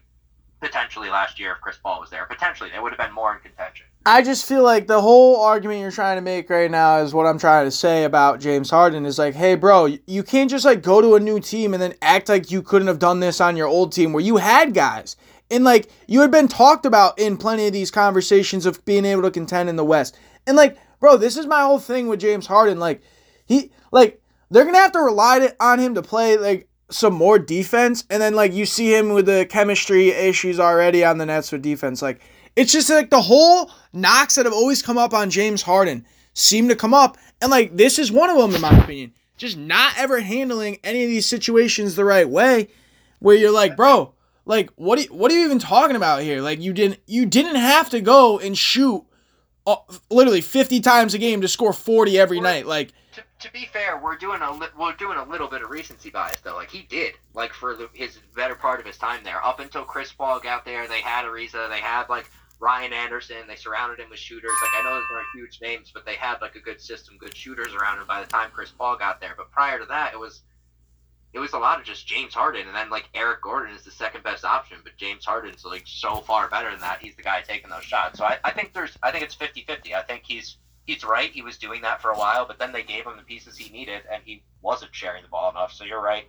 potentially last year if Chris Paul was there. Potentially, they would have been more in contention. I just feel like the whole argument you're trying to make right now is what I'm trying to say about James Harden is like, hey, bro, you can't just like go to a new team and then act like you couldn't have done this on your old team where you had guys. And like you had been talked about in plenty of these conversations of being able to contend in the West. And like, bro, this is my whole thing with James Harden. Like, he like they're gonna have to rely on him to play like some more defense, and then like you see him with the chemistry issues already on the Nets with defense. Like it's just like the whole knocks that have always come up on James Harden seem to come up, and like this is one of them in my opinion. Just not ever handling any of these situations the right way, where you're like, bro, like what are you, what are you even talking about here? Like you didn't you didn't have to go and shoot uh, literally 50 times a game to score 40 every night. Like to, be fair, we're doing a li- we're doing a little bit of recency bias though. Like he did, like for the, his better part of his time there, up until Chris Paul got there, they had Ariza, they had like Ryan Anderson, they surrounded him with shooters. Like I know those aren't huge names, but they had like a good system, good shooters around him by the time Chris Paul got there. But prior to that, it was it was a lot of just James Harden, and then like Eric Gordon is the second best option, but James Harden's like so far better than that. He's the guy taking those shots. So I, I think there's I think it's 50-50. I think he's he's right. He was doing that for a while, but then they gave him the pieces he needed, and he wasn't sharing the ball enough. So you're right.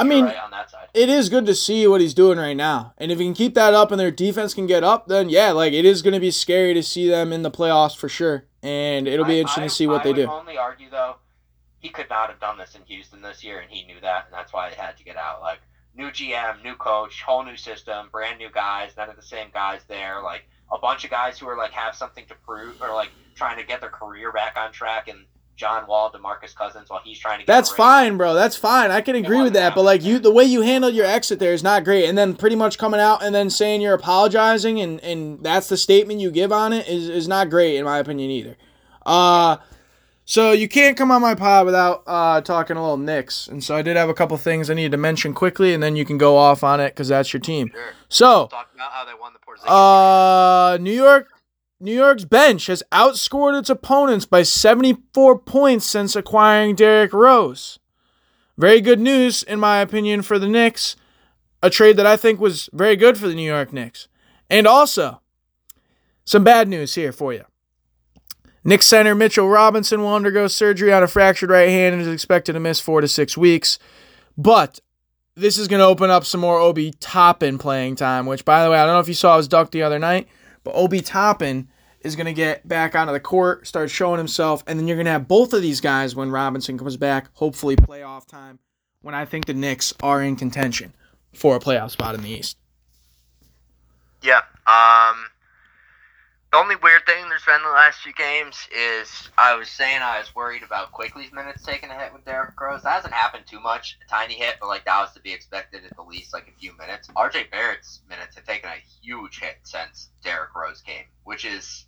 I mean, right on that side. it is good to see what he's doing right now, and if he can keep that up and their defense can get up, then yeah, like it is going to be scary to see them in the playoffs for sure, and it'll be I, interesting I, to see what I they do. Only argue though, he could not have done this in Houston this year, and he knew that, and that's why they had to get out. Like new GM, new coach, whole new system, brand new guys, none of the same guys there, like a bunch of guys who are like have something to prove or like trying to get their career back on track and John Wall, DeMarcus Cousins while he's trying to That's fine, bro. That's fine. I can agree with that, but like you the way you handled your exit there is not great. And then pretty much coming out and then saying you're apologizing and and that's the statement you give on it is is not great in my opinion either. Uh so you can't come on my pod without uh, talking a little Knicks, and so I did have a couple things I needed to mention quickly, and then you can go off on it because that's your team. Sure. So, talk about how they won the Porzingis. Uh, New York, New York's bench has outscored its opponents by 74 points since acquiring Derrick Rose. Very good news, in my opinion, for the Knicks. A trade that I think was very good for the New York Knicks, and also some bad news here for you. Knicks center Mitchell Robinson will undergo surgery on a fractured right hand and is expected to miss four to six weeks. But this is going to open up some more Obi Toppin playing time, which, by the way, I don't know if you saw his duck the other night, but Obi Toppin is going to get back onto the court, start showing himself, and then you're going to have both of these guys when Robinson comes back, hopefully playoff time, when I think the Knicks are in contention for a playoff spot in the East. Yeah. Um, the only weird thing there's been the last few games is I was saying I was worried about Quickley's minutes taking a hit with Derrick Rose. That hasn't happened too much, a tiny hit, but like that was to be expected at the least like a few minutes. RJ Barrett's minutes have taken a huge hit since Derrick Rose came, which is,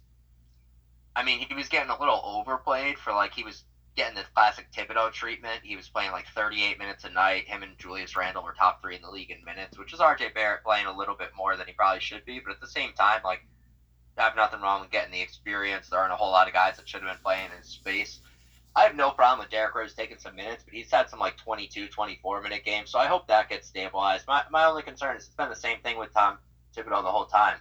I mean, he was getting a little overplayed for like he was getting the classic Thibodeau treatment. He was playing like 38 minutes a night. Him and Julius Randle were top three in the league in minutes, which is RJ Barrett playing a little bit more than he probably should be, but at the same time, like I have nothing wrong with getting the experience. There aren't a whole lot of guys that should have been playing in space. I have no problem with Derrick Rose taking some minutes, but he's had some like 22, 24 minute games, so I hope that gets stabilized. My, my only concern is it's been the same thing with Tom Thibodeau the whole time.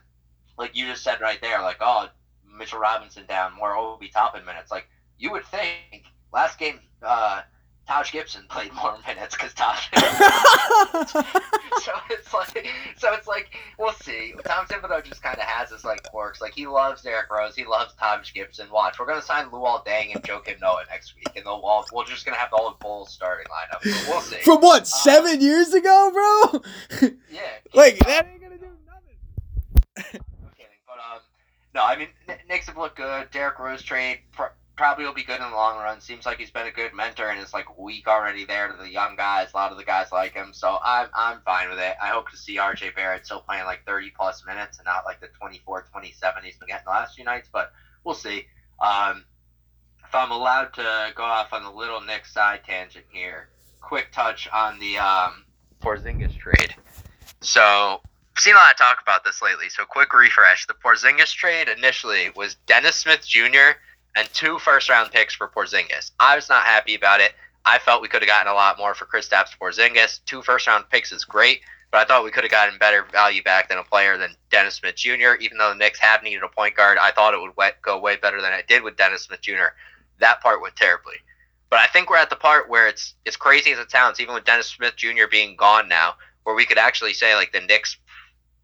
Like you just said right there, like, oh, Mitchell Robinson down, more Obi Toppin minutes. Like, you would think last game, uh, Taj Gibson played more minutes because Taj. so it's like, so it's like, we'll see. Tom Thibodeau just kind of has this like quirks. Like he loves Derrick Rose, he loves Taj Gibson. Watch, we're gonna sign Luol Deng and Joakim Noah next week, and they'll all, we're just gonna have the whole Bulls starting lineup. So we'll see. From what uh, seven years ago, bro? yeah. like that ain't gonna do nothing. I'm kidding, but um, no, I mean Knicks have looked good. Derrick Rose trade probably will be good in the long run. Seems like he's been a good mentor and is like weak already there to the young guys. A lot of the guys like him, so I'm I'm fine with it. I hope to see RJ Barrett still playing like 30 plus minutes and not like the 24, 27 he's been getting the last few nights, but we'll see. Um, if I'm allowed to go off on the little Knick side tangent here, quick touch on the um, Porzingis trade. So I've seen a lot of talk about this lately. So quick refresh: the Porzingis trade initially was Dennis Smith Jr and two first round picks for Porzingis. I was not happy about it. I felt we could have gotten a lot more for Kristaps Porzingis. Two first round picks is great, but I thought we could have gotten better value back than a player than Dennis Smith Jr. Even though the Knicks have needed a point guard, I thought it would go way better than it did with Dennis Smith Jr. That part went terribly. But I think we're at the part where it's as crazy as it sounds, even with Dennis Smith Jr. being gone now, where we could actually say like the Knicks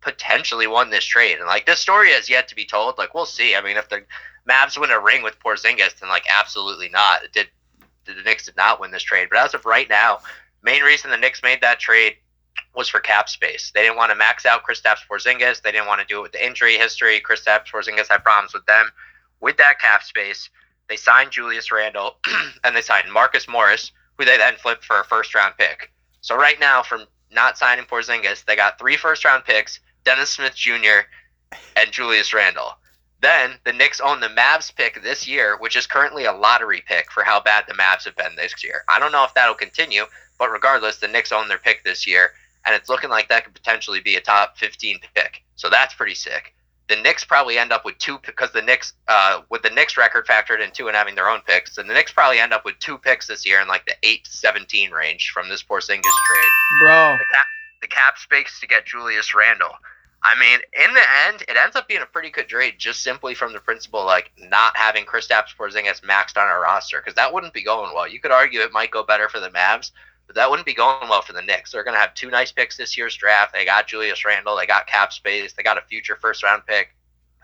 potentially won this trade. And like this story has yet to be told. Like we'll see. I mean, if the Mavs win a ring with Porzingis, then like absolutely not. It did the Knicks did not win this trade. But as of right now, main reason the Knicks made that trade was for cap space. They didn't want to max out Kristaps Porzingis. They didn't want to do it with the injury history. Kristaps Porzingis had problems with them. With that cap space, they signed Julius Randle and they signed Marcus Morris, who they then flipped for a first round pick. So right now, from not signing Porzingis, they got three first round picks, Dennis Smith Jr. and Julius Randle. Then the Knicks own the Mavs pick this year, which is currently a lottery pick for how bad the Mavs have been this year. I don't know if that'll continue, but regardless, the Knicks own their pick this year, and it's looking like that could potentially be a top 15 pick. So that's pretty sick. The Knicks probably end up with two because the Knicks, uh, with the Knicks record factored in two and having their own picks, and the Knicks probably end up with two picks this year in like the eight to 17 range from this Porzingis trade. Bro, the cap, the cap space to get Julius Randle. I mean, in the end, it ends up being a pretty good trade just simply from the principle like not having Kristaps Porzingis maxed on our roster because that wouldn't be going well. You could argue it might go better for the Mavs, but that wouldn't be going well for the Knicks. They're going to have two nice picks this year's draft. They got Julius Randle, they got cap space, they got a future first round pick.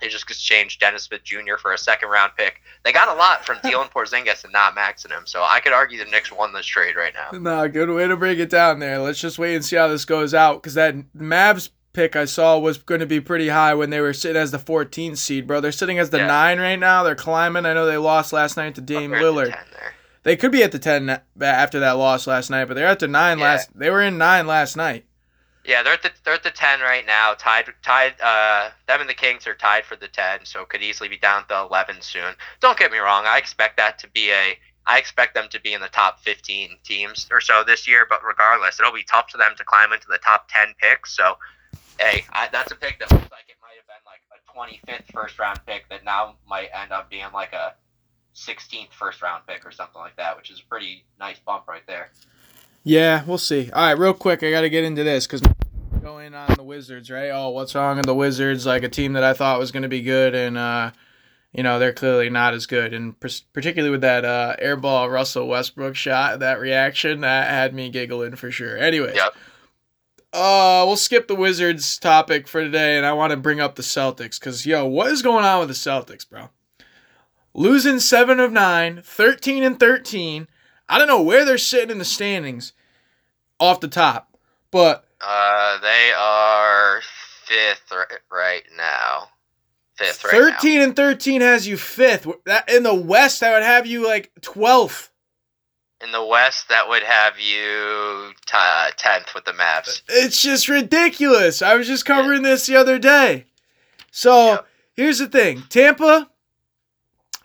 They just exchanged Dennis Smith Jr. for a second round pick. They got a lot from dealing Porzingis and not maxing him. So I could argue the Knicks won this trade right now. Nah, good way to break it down there. Let's just wait and see how this goes out because that Mavs pick I saw was going to be pretty high when they were sitting as the 14th seed, bro. They're sitting as the yeah. nine right now. They're climbing. I know they lost last night to Dame Lillard. They could be at the ten after that loss last night, but they're at the nine yeah. last. They were in nine last night. Yeah, they're at the they're at the ten right now. Tied tied. Uh, them and the Kings are tied for the ten, so could easily be down to eleven soon. Don't get me wrong. I expect that to be a. I expect them to be in the top fifteen teams or so this year, but regardless, it'll be tough for them to climb into the top ten picks. So, hey, I, that's a pick that looks like it might have been like a twenty fifth first round pick that now might end up being like a 16th first round pick or something like that, which is a pretty nice bump right there. Yeah, we'll see. All right, real quick, I got to get into this because going on the Wizards, right? Oh, what's wrong with the Wizards? Like a team that I thought was going to be good, and uh, you know they're clearly not as good. And particularly with that uh, airball Russell Westbrook shot, that reaction that had me giggling for sure. Anyway, yep. Uh, we'll skip the Wizards topic for today, and I want to bring up the Celtics because yo, what is going on with the Celtics, bro? losing 7 of 9, 13 and 13. I don't know where they're sitting in the standings off the top, but uh they are 5th right now. 5th right 13 now. and 13 has you 5th. That in the West I would have you like 12th. In the West, that would have you t- uh, 10th with the Mavs. It's just ridiculous. I was just covering yeah. this the other day. So yep. here's the thing Tampa,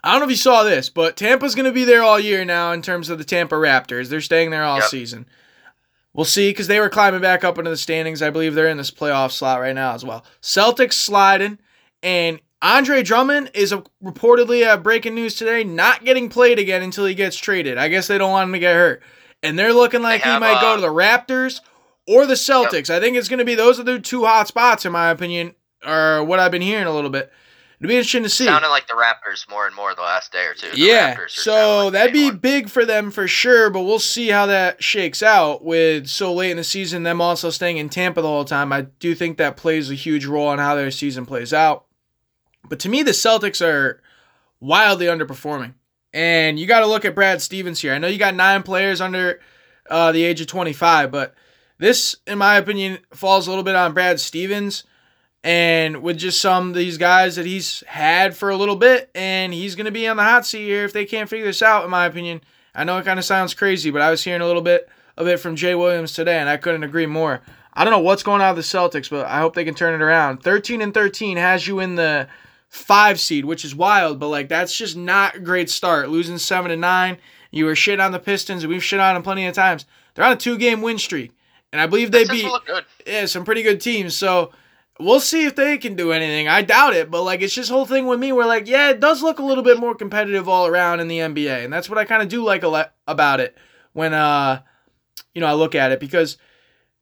I don't know if you saw this, but Tampa's going to be there all year now in terms of the Tampa Raptors. They're staying there all yep. season. We'll see because they were climbing back up into the standings. I believe they're in this playoff slot right now as well. Celtics sliding, and Andre Drummond is a, reportedly uh, breaking news today, not getting played again until he gets traded. I guess they don't want him to get hurt, and they're looking like have, he might uh, go to the Raptors or the Celtics. Yep. I think it's going to be those are the two hot spots in my opinion, or what I've been hearing a little bit. It'd be interesting to see. Sounding like the Raptors more and more the last day or two. The yeah, so like that'd be one. big for them for sure. But we'll see how that shakes out with so late in the season. Them also staying in Tampa the whole time. I do think that plays a huge role on how their season plays out. But to me, the Celtics are wildly underperforming. And you got to look at Brad Stevens here. I know you got nine players under uh, the age of 25, but this, in my opinion, falls a little bit on Brad Stevens and with just some of these guys that he's had for a little bit, and he's going to be on the hot seat here if they can't figure this out, in my opinion. I know it kind of sounds crazy, but I was hearing a little bit of it from Jay Williams today, and I couldn't agree more. I don't know what's going on with the Celtics, but I hope they can turn it around. 13 and 13 has you in the five seed, which is wild, but like that's just not a great start. Losing seven to nine, you were shit on the Pistons, and we've shit on them plenty of times. They're on a two game win streak, and I believe they beat yeah some pretty good teams. So We'll see if they can do anything. I doubt it, but like it's just whole thing with me where like yeah, it does look a little bit more competitive all around in the NBA, and that's what I kind of do like a about it when uh you know I look at it because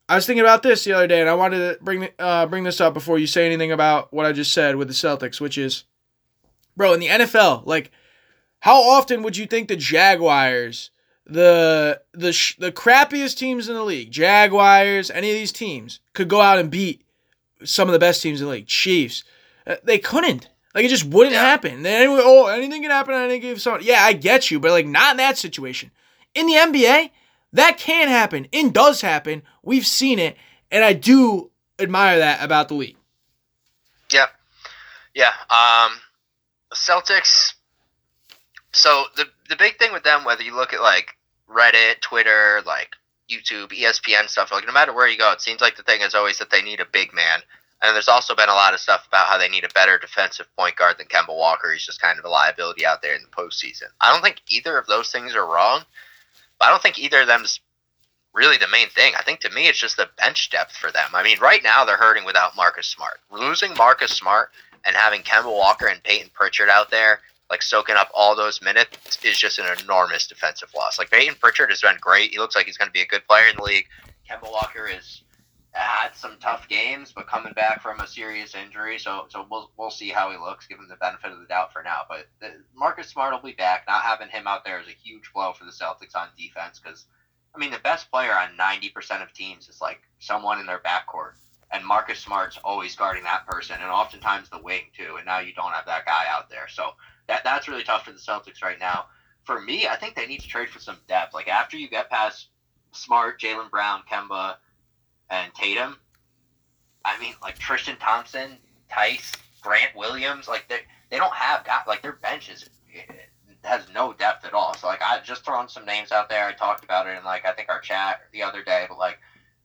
I was thinking about this the other day, and I wanted to bring uh, bring this up before you say anything about what I just said with the Celtics, which is, bro, in the NFL, like, how often would you think the Jaguars, the the sh- the crappiest teams in the league, Jaguars, any of these teams, could go out and beat some of the best teams in the league, Chiefs? Uh, they couldn't. Like it just wouldn't Yeah. happen. Then anyway, oh, anything can happen on any given Sunday. Yeah, I get you, but like not in that situation. In the NBA, that can happen. It does happen. We've seen it, and I do admire that about the league. Yeah, yeah. Um, the Celtics. So the the big thing with them, whether you look at like Reddit, Twitter, like YouTube, ESPN stuff, like no matter where you go, it seems like the thing is always that they need a big man. And there's also been a lot of stuff about how they need a better defensive point guard than Kemba Walker. He's just kind of a liability out there in the postseason. I don't think either of those things are wrong, I don't think either of them's really the main thing. I think to me it's just the bench depth for them. I mean, right now they're hurting without Marcus Smart. Losing Marcus Smart and having Kemba Walker and Payton Pritchard out there, like soaking up all those minutes, is just an enormous defensive loss. Like Payton Pritchard has been great. He looks like he's going to be a good player in the league. Kemba Walker has had some tough games, but coming back from a serious injury, so so we'll we'll see how he looks. Give him the benefit of the doubt for now. But the, Marcus Smart will be back. Not having him out there is a huge blow for the Celtics on defense because I mean, the best player on 90% of teams is like someone in their backcourt. And Marcus Smart's always guarding that person, and oftentimes the wing too. And now you don't have that guy out there. So that that's really tough for the Celtics right now. For me, I think they need to trade for some depth. Like after you get past Smart, Jaylen Brown, Kemba, and Tatum, I mean, like Tristan Thompson, Tice, Grant Williams, like they they don't have got like their bench is has no depth at all. So like I just throwing some names out there. I talked about it in like I think our chat the other day, but like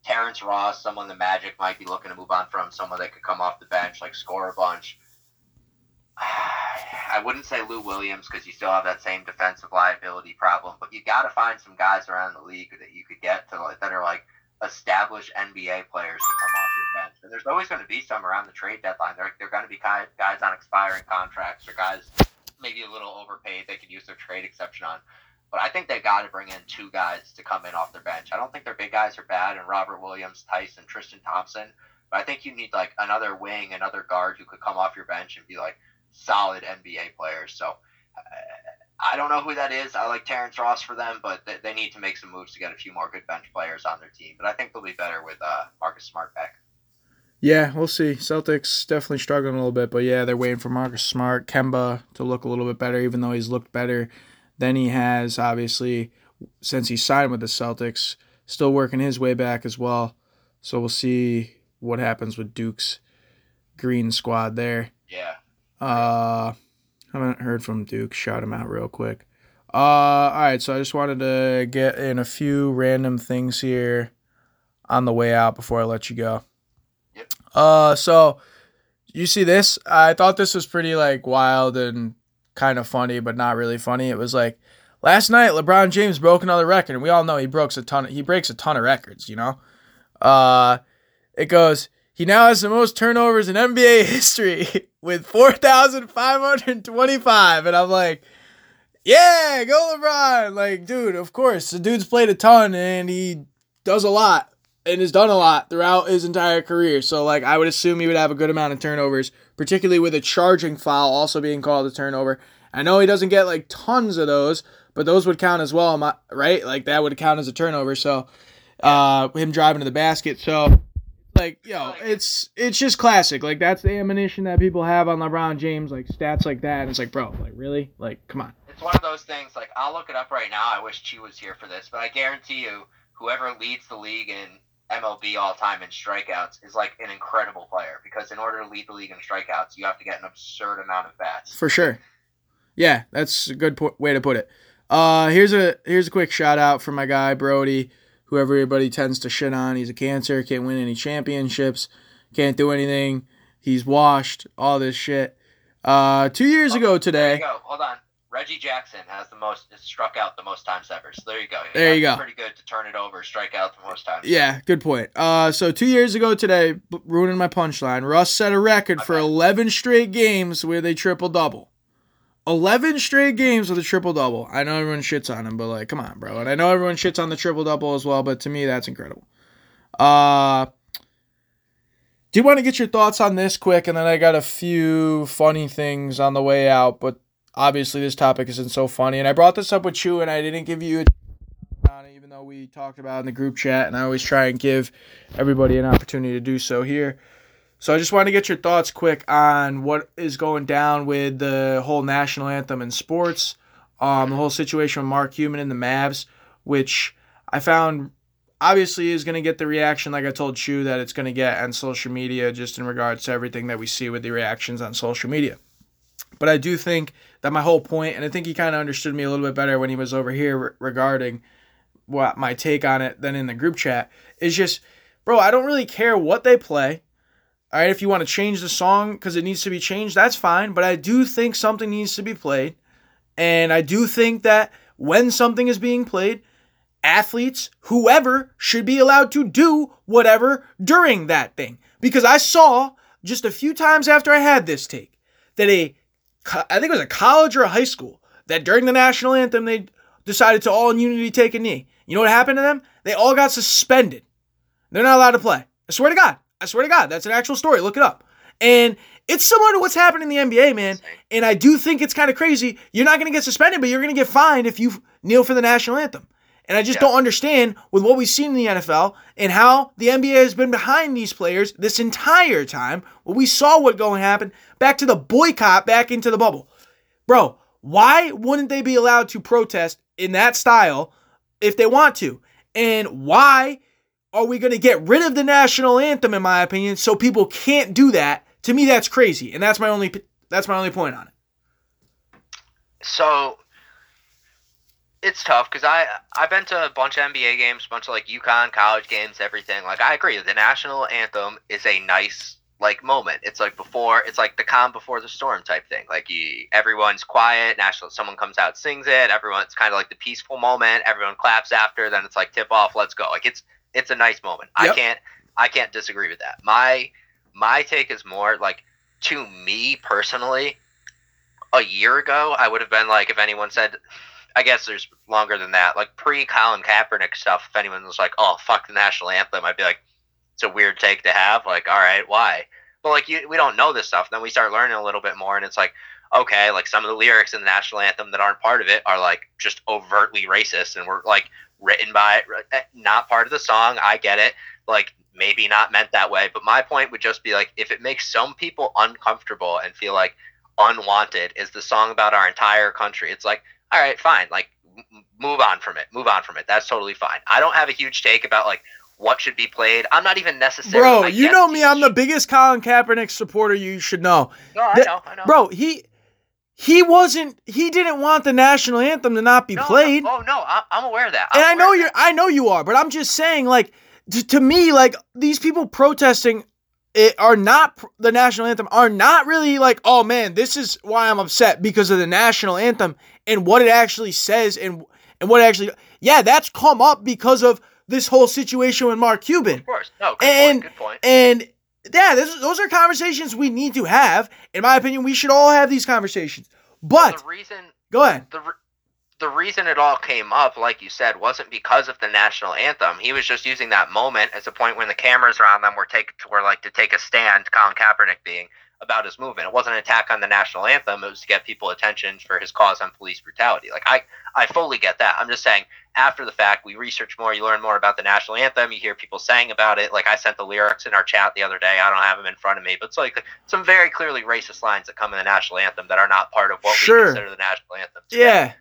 Terrence Ross, someone the Magic might be looking to move on from, someone that could come off the bench, like score a bunch. I wouldn't say Lou Williams because you still have that same defensive liability problem, but you got to find some guys around the league that you could get to that are like established NBA players to come off your bench. And there's always going to be some around the trade deadline. They're, they're going to be guys, guys on expiring contracts or guys maybe a little overpaid they could use their trade exception on. But I think they got to bring in two guys to come in off their bench. I don't think their big guys are bad, and Robert Williams, Tyson, Tristan Thompson. But I think you need like another wing, another guard who could come off your bench and be like solid NBA players. So uh, I don't know who that is. I like Terrence Ross for them, but they, they need to make some moves to get a few more good bench players on their team. But I think they'll be better with uh, Marcus Smart back. Yeah, we'll see. Celtics definitely struggling a little bit, but yeah, they're waiting for Marcus Smart, Kemba to look a little bit better, even though he's looked better than he has, obviously, since he signed with the Celtics. Still working his way back as well. So we'll see what happens with Duke's green squad there. Yeah. Uh, haven't heard from Duke. Shout him out real quick. Uh, all right. So I just wanted to get in a few random things here on the way out before I let you go. Yep. Uh, so you see this? I thought this was pretty like wild and kind of funny, but not really funny. It was like last night LeBron James broke another record, and we all know he breaks a ton. Of, he breaks a ton of records. You know. Uh, it goes. He now has the most turnovers in NBA history with 4,525. And I'm like, yeah, go LeBron. Like, dude, of course. The dude's played a ton and he does a lot and has done a lot throughout his entire career. So, like, I would assume he would have a good amount of turnovers, particularly with a charging foul also being called a turnover. I know he doesn't get like tons of those, but those would count as well, right? Like, that would count as a turnover. So, uh, him driving to the basket. So, like, yo, it's it's just classic. Like, that's the ammunition that people have on LeBron James, like stats like that. And it's like, bro, like, really? Like, come on. It's one of those things. Like I'll look it up right now. I wish Chi was here for this, but I guarantee you, whoever leads the league in MLB all time in strikeouts is like an incredible player because in order to lead the league in strikeouts, you have to get an absurd amount of bats. For sure. Yeah, that's a good po- way to put it. Uh, here's a here's a quick shout out for my guy Brodie, who everybody tends to shit on. He's a cancer, can't win any championships, can't do anything. He's washed, all this shit. Uh, two years ago There you today. go. Hold on. Reggie Jackson has the most struck out the most times ever. So there you go. There you go. Pretty good to turn it over, strike out the most times. Yeah, good point. Uh, so two years ago today, b- ruining my punchline. Russ set a record for 11 straight games where they triple double. 11 straight games with a triple double. I know everyone shits on him, but like, come on, bro. And I know everyone shits on the triple double as well, but to me, that's incredible. Uh, do you want to get your thoughts on this quick? And then I got a few funny things on the way out, but obviously this topic isn't so funny. And I brought this up with you, and I didn't give you a even though we talked about in the group chat, and I always try and give everybody an opportunity to do so here. So I just want to get your thoughts quick on what is going down with the whole national anthem in sports, um, the whole situation with Mark Cuban and the Mavs, which I found obviously is going to get the reaction like I told Chu that it's going to get on social media just in regards to everything that we see with the reactions on social media. But I do think that my whole point, and I think he kind of understood me a little bit better when he was over here re- regarding what my take on it than in the group chat, is just, bro, I don't really care what they play. All right, if you want to change the song because it needs to be changed, that's fine. But I do think something needs to be played. And I do think that when something is being played, athletes, whoever, should be allowed to do whatever during that thing. Because I saw just a few times after I had this take that a, I think it was a college or a high school, that during the national anthem, they decided to all in unity take a knee. You know what happened to them? They all got suspended. They're not allowed to play. I swear to God. I swear to God. That's an actual story. Look it up. And it's similar to what's happening in the NBA, man. And I do think it's kind of crazy. You're not going to get suspended, but you're going to get fined if you kneel for the national anthem. And I just Yeah. don't understand with what we've seen in the NFL and how the NBA has been behind these players this entire time. When we saw what going happen back to the boycott, back into the bubble. Bro, why wouldn't they be allowed to protest in that style if they want to? And why are we going to get rid of the national anthem in my opinion so people can't do that? To me that's crazy. And that's my only that's my only point on it. So it's tough because I I've been to a bunch of NBA games, a bunch of like UConn college games, everything. Like I agree, the national anthem is a nice like moment. It's like before, it's like the calm before the storm type thing. Like you, everyone's quiet. National, someone comes out, sings it. Everyone's kind of like the peaceful moment. Everyone claps after. Then it's like tip off. Let's go. Like it's it's a nice moment. I can't I can't disagree with that. My my take is more like to me personally. A year ago, I would have been like, if anyone said, I guess there's longer than that. Like pre Colin Kaepernick stuff, if anyone was like, "Oh fuck the national anthem," I'd be like, "It's a weird take to have." Like, all right, why? But like, you, we don't know this stuff. Then we start learning a little bit more, and it's like, okay, like some of the lyrics in the national anthem that aren't part of it are like just overtly racist, and we're like written by eh, not part of the song. I get it. Like maybe not meant that way, but my point would just be like, if it makes some people uncomfortable and feel like unwanted is the song about our entire country, it's like all right, fine. Like, m- move on from it. Move on from it. That's totally fine. I don't have a huge take about like what should be played. I'm not even necessarily. Bro, you know me, I'm the biggest Colin Kaepernick supporter you should know. No, I know. I know. Bro, he he wasn't he didn't want the national anthem to not be no, played. No, oh no, I, I'm aware of that. and I'm I know you're I know you are, but I'm just saying like t- to me like these people protesting it are not the national anthem are not really like oh man this is why I'm upset because of the national anthem and what it actually says and and what it actually yeah that's come up because of this whole situation with Mark. Cuban Of course. No, good And- point. Good point. and yeah this, those are conversations we need to have in my opinion we should all have these conversations but the reason go ahead the the reason it all came up, like you said, wasn't because of the national anthem. He was just using that moment as a point when the cameras around them were taken were like to take a stand. Colin Kaepernick being about his movement. It wasn't an attack on the national anthem. It was to get people attention for his cause on police brutality. Like I, I fully get that. I'm just saying after the fact, we research more, you learn more about the national anthem. You hear people saying about it. Like I sent the lyrics in our chat the other day. I don't have them in front of me, but it's like some very clearly racist lines that come in the national anthem that are not part of what Sure. we consider the national anthem. today. yeah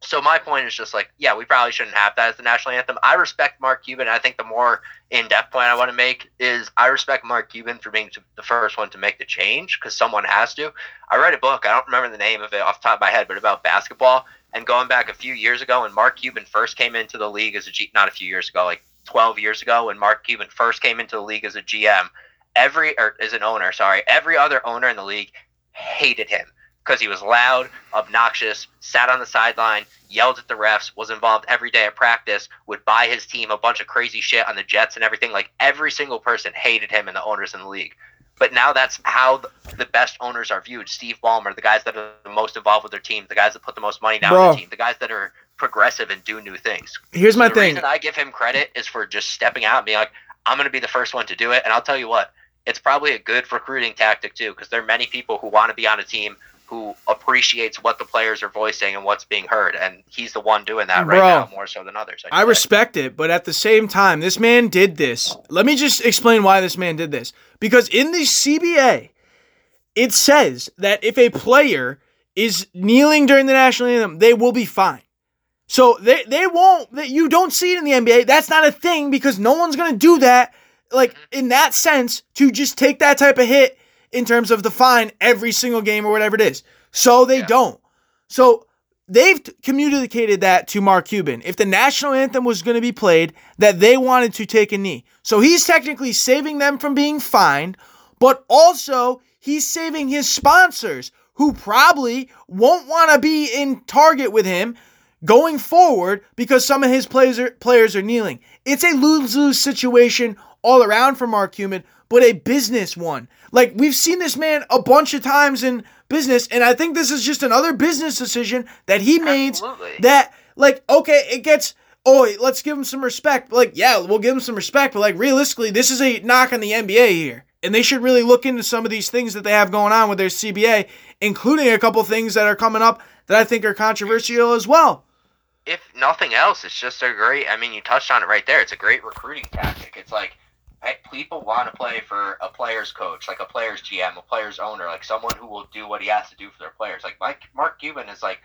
So my point is just like, yeah, we probably shouldn't have that as the national anthem. I respect Mark Cuban. I think the more in-depth point I want to make is I respect Mark Cuban for being the first one to make the change because someone has to. I read a book. I don't remember the name of it off the top of my head, but about basketball. And going back a few years ago, when Mark Cuban first came into the league as a G, not a few years ago, like 12 years ago, when Mark Cuban first came into the league as a GM, every or as an owner, sorry, every other owner in the league hated him because he was loud, obnoxious, sat on the sideline, yelled at the refs, was involved every day at practice, would buy his team a bunch of crazy shit on the Jets and everything. Like every single person hated him and the owners in the league. But now that's how the- the best owners are viewed. Steve Ballmer, the guys that are the most involved with their team, the guys that put the most money down on Bro. the team, the guys that are progressive and do new things. Here's So my the thing. reason I give him credit is for just stepping out and being like, I'm going to be the first one to do it. And I'll tell you what, it's probably a good recruiting tactic too, because there are many people who want to be on a team who appreciates what the players are voicing and what's being heard, and he's the one doing that right now more so than others. I'd I respect it, but at the same time, this man did this. Let me just explain why this man did this. Because in the CBA, it says that if a player is kneeling during the national anthem, they will be fined. So they, they won't that you don't see it in the NBA. That's not a thing because no one's gonna do that, like in that sense, to just take that type of hit in terms of the fine every single game or whatever it is. So they Yeah. don't. So they've communicated that to Mark Cuban. If the national anthem was going to be played, that they wanted to take a knee. So he's technically saving them from being fined, but also he's saving his sponsors who probably won't want to be in target with him going forward because some of his players are, players are kneeling. It's a lose-lose situation all around for Mark Cuban, but a business one. Like we've seen this man a bunch of times in business, and I think this is just another business decision that he made Absolutely. that like okay, it gets oh, let's give him some respect. Like, yeah, we'll give him some respect, but like realistically, this is a knock on the NBA here. And they should really look into some of these things that they have going on with their CBA, including a couple things that are coming up that I think are controversial as well. if nothing else, it's just a great. I mean, you touched on it right there. It's a great recruiting tactic. It's like people want to play for a player's coach, like a player's GM, a player's owner, like someone who will do what he has to do for their players. Like Mike, Mark Cuban is like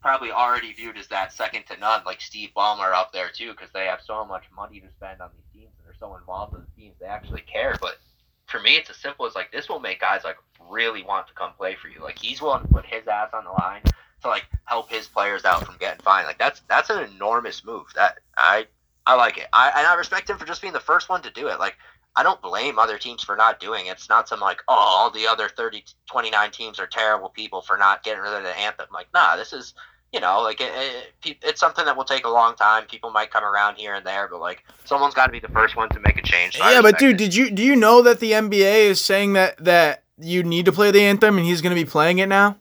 probably already viewed as that second to none, like Steve Ballmer up there too, because they have so much money to spend on these teams and they're so involved in the teams. They actually care. But for me, it's as simple as like this will make guys like really want to come play for you. Like he's willing to put his ass on the line to like help his players out from getting fined. Like that's that's an enormous move. That I I like it. I and I respect him for just being the first one to do it. Like I don't blame other teams for not doing it. It's not some like oh all the other 30 29 teams are terrible people for not getting rid of the anthem. Like nah, this is you know like it, it, it's something that will take a long time. People might come around here and there, but like someone's got to be the first one to make a change. So yeah, but dude, it. did you do you know that the NBA is saying that that you need to play the anthem and he's going to be playing it now?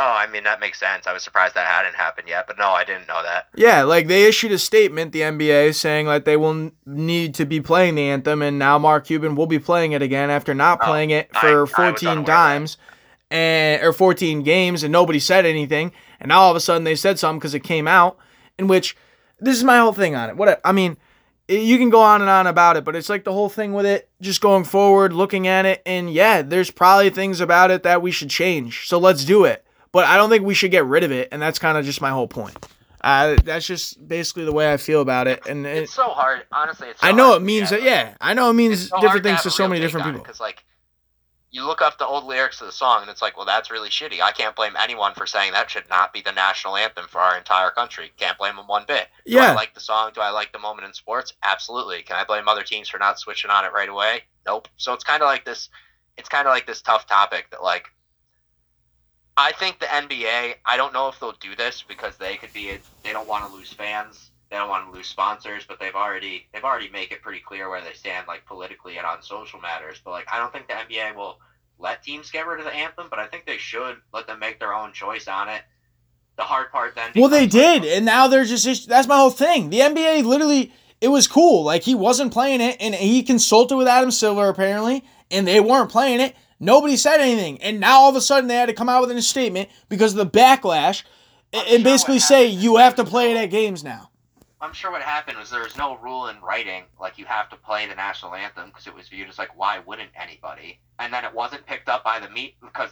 Oh, I mean that makes sense. I was surprised that hadn't happened yet, but no, I didn't know that. Yeah, like they issued a statement, the NBA, saying like they will need to be playing the anthem, and now Mark Cuban will be playing it again after not Oh, playing it I- I for 14 unaware of that. times, and or 14 games, and nobody said anything, and now all of a sudden they said something because it came out, in which this is my whole thing on it. What I mean, i- you can go on and on about it, but it's like the whole thing with it, just going forward, looking at it, and yeah, there's probably things about it that we should change. So let's do it. But I don't think we should get rid of it, and that's kind of just my whole point. Uh, that's just basically the way I feel about it, and it, It's so hard, honestly. It's so I know hard it means that. Yeah, I know it means different things to so many different people. Because like, you look up the old lyrics of the song, and it's like, well, that's really shitty. I can't blame anyone for saying that should not be the national anthem for our entire country. Can't blame them one bit. Do Yeah. I like the song? Do I like the moment in sports? Absolutely. Can I blame other teams for not switching on it right away? Nope. So it's kind of like this. It's kind of like this tough topic that like. I think the NBA. I don't know if they'll do this because they could be. They don't want to lose fans. They don't want to lose sponsors, but they've already they've already make it pretty clear where they stand, like politically and on social matters. But like, I don't think the NBA will let teams get rid of the anthem, but I think they should let them make their own choice on it. The hard part then. Well, they did, oh and now they're just. That's my whole thing. The NBA literally, it was cool. Like he wasn't playing it, and he consulted with Adam Silver apparently, and they weren't playing it. Nobody said anything, and now all of a sudden they had to come out with a statement because of the backlash, I'm and sure basically say you have to play it at games now. I'm sure what happened was there was no rule in writing like you have to play the national anthem because it was viewed as like why wouldn't anybody? And then it wasn't picked up by the meat because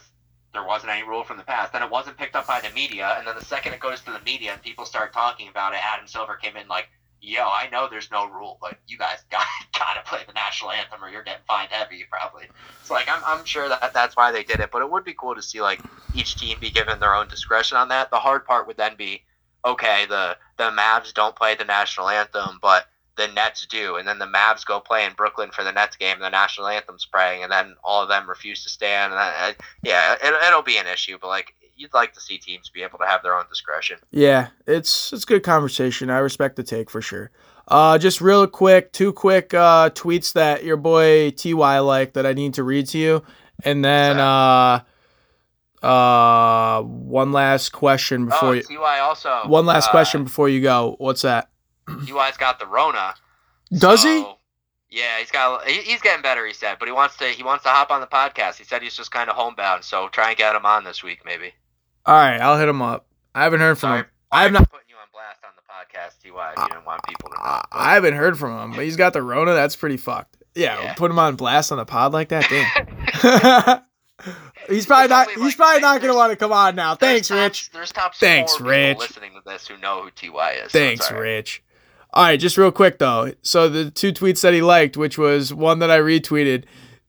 there wasn't any rule from the past. Then it wasn't picked up by the media, and then the second it goes to the media and people start talking about it, Adam Silver came in like, "Yo, I know there's no rule, but you guys got gotta play the national anthem or you're getting fined heavy probably." It's like I'm I'm sure that that's why they did it, but it would be cool to see like each team be given their own discretion on that. The hard part would then be okay, the the Mavs don't play the national anthem, but the Nets do, and then the Mavs go play in Brooklyn for the Nets game, and the national anthem's playing, and then all of them refuse to stand. And yeah, it, it'll be an issue, but like you'd like to see teams be able to have their own discretion. Yeah, it's it's good conversation. I respect the take for sure. Uh, just real quick, two quick uh, tweets that your boy Ty liked that I need to read to you, and then uh, Uh, one last question before oh, you. Ty also. One last uh, question before you go. What's that? Ty's got the Rona. Does he? Yeah, he's got. he- He's getting better. He said, but he wants to. He wants to hop on the podcast. He said he's just kind of homebound. So try and get him on this week, maybe. All right, I'll hit him up. I haven't heard from Sorry, him. I have I'm not. putting you on blast on the podcast, Ty. If you didn't want people to know. I I haven't heard from him, but he's got the Rona. That's pretty fucked. Yeah, Yeah. put him on blast on the pod like that. Damn. he's probably not. He's like, probably not gonna want to come on now. Thanks, top- Rich. There's top Thanks, Rich. listening to this who know who Ty is. Thanks, right. Rich. All right, just real quick though. So the two tweets that he liked, which was one that I retweeted.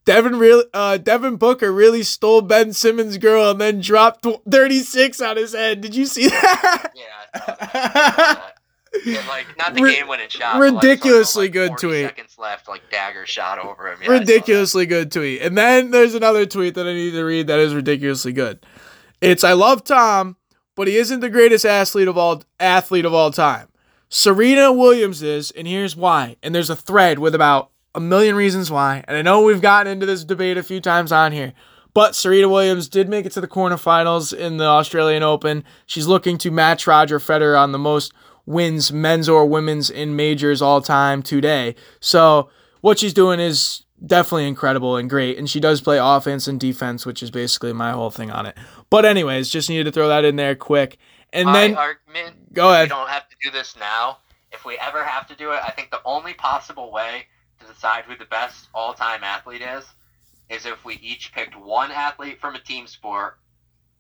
Devin real uh Devin Booker really stole Ben Simmons' girl and then dropped 36 on his head. Did you see that? Yeah. I saw that. Yeah, like not the game winning shot. but, like, ridiculously like good 40 tweet. Seconds left, like dagger shot over him. Yeah, I saw that. ridiculously good tweet. And then there's another tweet that I need to read that is ridiculously good. It's I love Tom, but he isn't the greatest athlete of all athlete of all time. Serena Williams is, and here's why. And there's a thread with about a million reasons why. And I know we've gotten into this debate a few times on here. But Serena Williams did make it to the quarterfinals in the Australian Open. She's looking to match Roger Federer on the most wins, men's or women's, in majors all time today. So what she's doing is definitely incredible and great. And she does play offense and defense, which is basically my whole thing on it. But anyways, just needed to throw that in there quick. And My then argument. go We ahead. don't have to do this now. If we ever have to do it, I think the only possible way decide who the best all-time athlete is is if we each picked one athlete from a team sport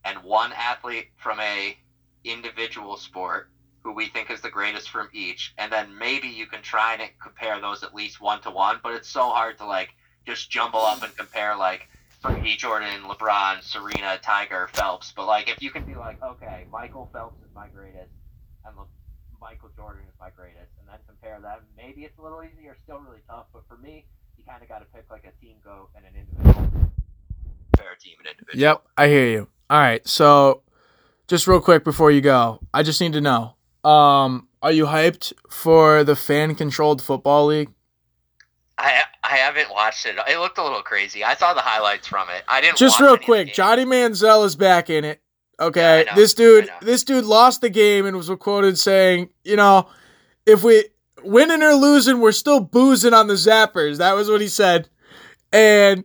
and one athlete from a individual sport who we think is the greatest from each, and then maybe you can try and compare those at least one to one. But it's so hard to like just jumble up and compare like Brady, Jordan, LeBron, Serena, Tiger, Phelps. But like if you can be like, okay, Michael Phelps is my greatest, and Le- Michael Jordan is my greatest, and then compare them, maybe it's a little easier. Still really tough, but for me, you kind of got to pick like a team goat and an individual. Compare team and individual. Yep, I hear you. All right, so just real quick before you go, I just need to know: um, Are you hyped for the fan-controlled football league? I I haven't watched it. It looked a little crazy. I saw the highlights from it. I didn't. Just watch real any of quick. Johnny Manziel is back in it. Okay, Yeah, this dude, this dude lost the game and was quoted saying, "You know, if we winning or losing, we're still boozing on the Zappers." That was what he said, and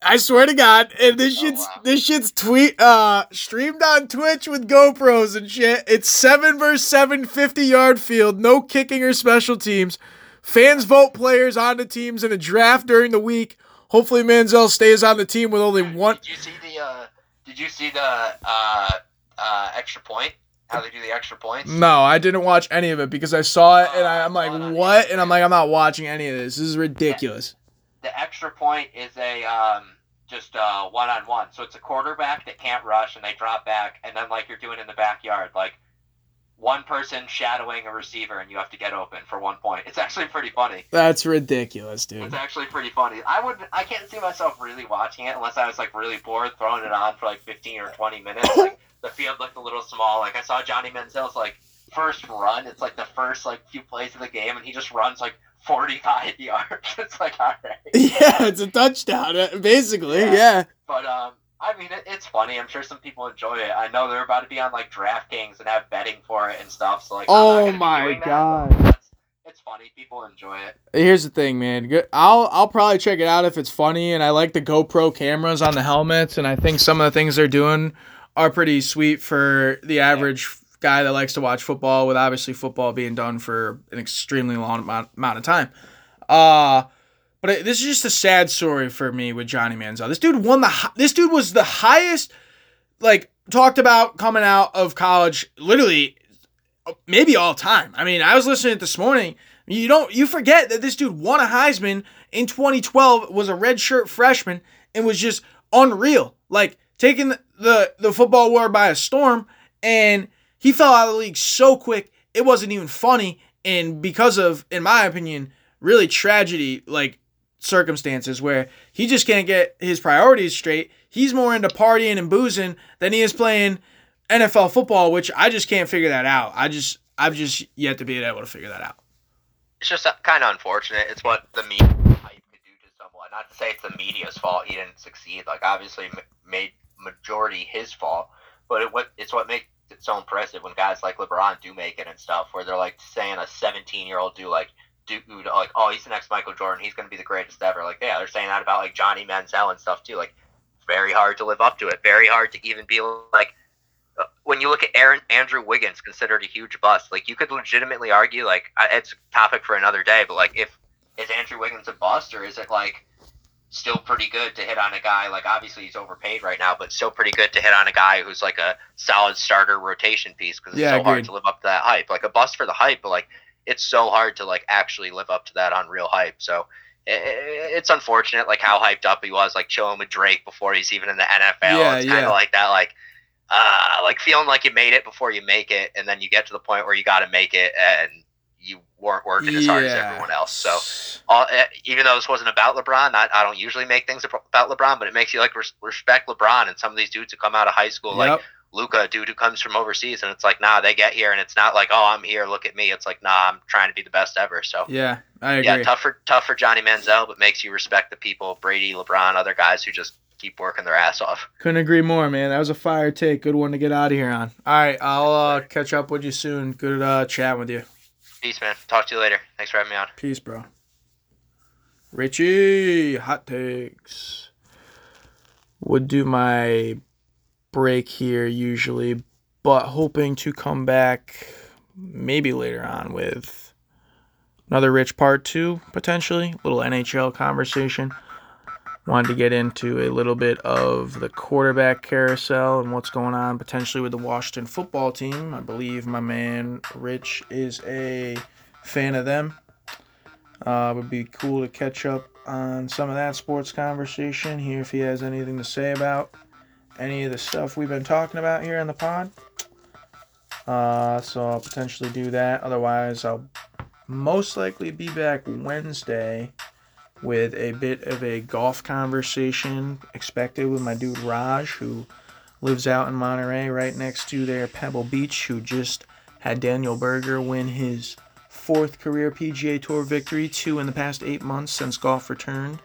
I swear to God, and this Oh, shit's wow. this shit's tweet uh streamed on Twitch with GoPros and shit. It's seven versus seven, 50 yard field, no kicking or special teams. Fans vote players onto teams in a draft during the week. Hopefully, Manziel stays on the team with only one. Did you see the? Uh, did you see the uh, uh, extra point? How they do the extra points? No, I didn't watch any of it because I saw it and I, I'm Uh, like, what? And I'm like, I'm not watching any of this. This is ridiculous. The extra point is a um, just uh, one on one. So it's a quarterback that can't rush and they drop back, and then like you're doing in the backyard, like one person shadowing a receiver, and you have to get open for one point. It's actually pretty funny. That's ridiculous, dude. It's actually pretty funny. I would I can't see myself really watching it unless I was like really bored throwing it on for like 15 or 20 minutes. Like the field looked a little small. Like I saw Johnny Manziel's like first run. It's like the first like few plays of the game, and he just runs like 45 yards. It's like all right. Yeah, it's a touchdown, uh, basically. Yeah. Yeah. But um, I mean, it, it's funny. I'm sure some people enjoy it. I know they're about to be on like DraftKings and have betting for it and stuff. So like, Oh my doing that, God. it's funny. People enjoy it. Here's the thing, man. Good- I'll I'll probably check it out if it's funny, and I like the GoPro cameras on the helmets, and I think some of the things they're doing are pretty sweet for the average guy that likes to watch football. With obviously football being done for an extremely long amount, amount of time. Uh but it, this is just a sad story for me with Johnny Manziel. This dude won the. This dude was the highest, like talked about coming out of college. Literally, maybe all time. I mean, I was listening to it this morning. You don't you forget that this dude won a Heisman in 2012, was a redshirt freshman, and was just unreal. Like taking the, the the football war by a storm, and he fell out of the league so quick it wasn't even funny. And because of, in my opinion, really tragedy like circumstances where he just can't get his priorities straight. He's more into partying and boozing than he is playing NFL football, which I just can't figure that out. I just I've just yet to be able to figure that out. It's just uh, kind of unfortunate. It's what the media hype could do to someone. Not to say it's the media's fault he didn't succeed. Like obviously made majority his fault. But it, what it's what makes it so impressive when guys like LeBron do make it and stuff, where they're like saying a 17 year old do like dude like oh he's the next Michael Jordan, he's gonna be the greatest ever. Like yeah, they're saying that about like Johnny Manziel and stuff too. Like very hard to live up to it. Very hard to even be like uh, when you look at Aaron Andrew Wiggins, considered a huge bust. Like you could legitimately argue like it's a topic for another day, but like if is Andrew Wiggins a bust or is it like still pretty good to hit on a guy like obviously he's overpaid right now, but still pretty good to hit on a guy who's like a solid starter rotation piece because it's yeah, so hard to live up to that hype. Like a bust for the hype, but like it's so hard to like actually live up to that on real hype. So it's unfortunate like how hyped up he was, like chilling with Drake before he's even in the NFL. Yeah, it's kind of yeah. like that, like uh, like feeling like you made it before you make it, and then you get to the point where you got to make it, and you weren't working as hard as everyone else. So, all, eh, even though this wasn't about LeBron, I, I, don't usually make things about LeBron, but it makes you like res- respect LeBron and some of these dudes who come out of high school, yep. like Luka, a dude who comes from overseas, and it's like, nah, they get here, and it's not like, oh, I'm here, look at me. It's like, nah, I'm trying to be the best ever. So, yeah, I agree. Yeah, tough for tough for Johnny Manziel, but makes you respect the people, Brady, LeBron, other guys who just keep working their ass off. Couldn't agree more, man. That was a fire take. Good one to get out of here on. All right, I'll uh, catch up with you soon. Good uh, chatting with you. Peace, man. Talk to you later. Thanks for having me on. Peace, bro. Richie, hot takes. Would do my break here usually, but hoping to come back maybe later on with another Rich part two, potentially. Little NHL conversation. Wanted to get into a little bit of the quarterback carousel and what's going on potentially with the Washington football team. I believe my man Rich is a fan of them. Uh, would be cool to catch up on some of that sports conversation, hear if he has anything to say about any of the stuff we've been talking about here in the pod. Uh, so I'll potentially do that. Otherwise, I'll most likely be back Wednesday with a bit of a golf conversation expected with my dude Raj, who lives out in Monterey right next to their Pebble Beach, who just had Daniel Berger win his fourth career PGA Tour victory, two in the past eight months since golf returned.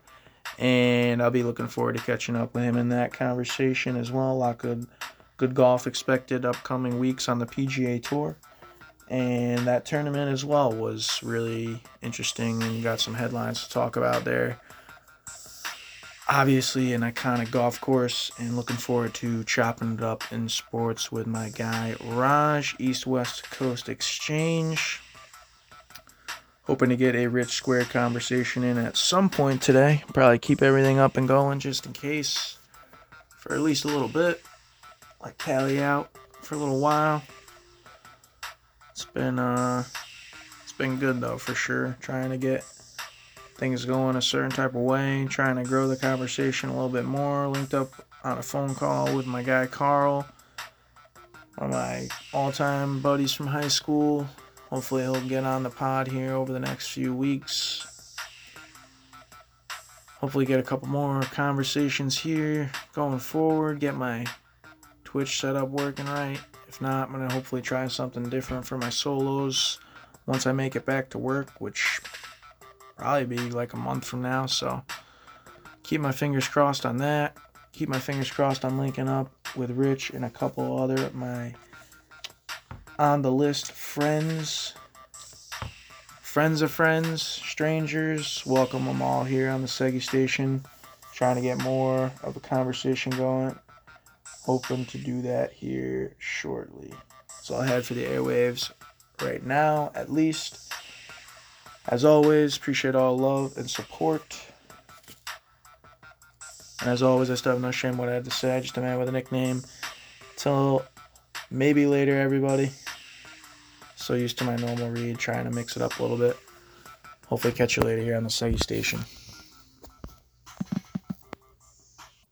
And I'll be looking forward to catching up with him in that conversation as well. A lot of good, good golf expected upcoming weeks on the PGA Tour and that tournament as well was really interesting and got some headlines to talk about there. Obviously, an iconic golf course, and looking forward to chopping it up in sports with my guy Raj, East West Coast Exchange. Hoping to get a Rich Square conversation in at some point today. Probably keep everything up and going just in case for at least a little bit. Like tally out for a little while. It's been uh it's been good though for sure. Trying to get things going a certain type of way, trying to grow the conversation a little bit more. Linked up on a phone call with my guy Carl, one of my all-time buddies from high school. Hopefully he'll get on the pod here over the next few weeks. Hopefully get a couple more conversations here going forward. Get my Twitch setup working right. If not, I'm going to hopefully try something different for my solos once I make it back to work, which probably be like a month from now. So keep my fingers crossed on that. Keep my fingers crossed on linking up with Rich and a couple other my on the list friends. Friends of friends, strangers, welcome them all here on the Seggy station. Trying to get more of a conversation going hoping to do that here shortly. All I had for the airwaves right now, at least. As always, appreciate all love and support. And as always, I still have no shame what I had to say. Just a man with a nickname. Till maybe later, everybody. So used to my normal read, trying to mix it up a little bit. Hopefully, catch you later here on the Seggy Station.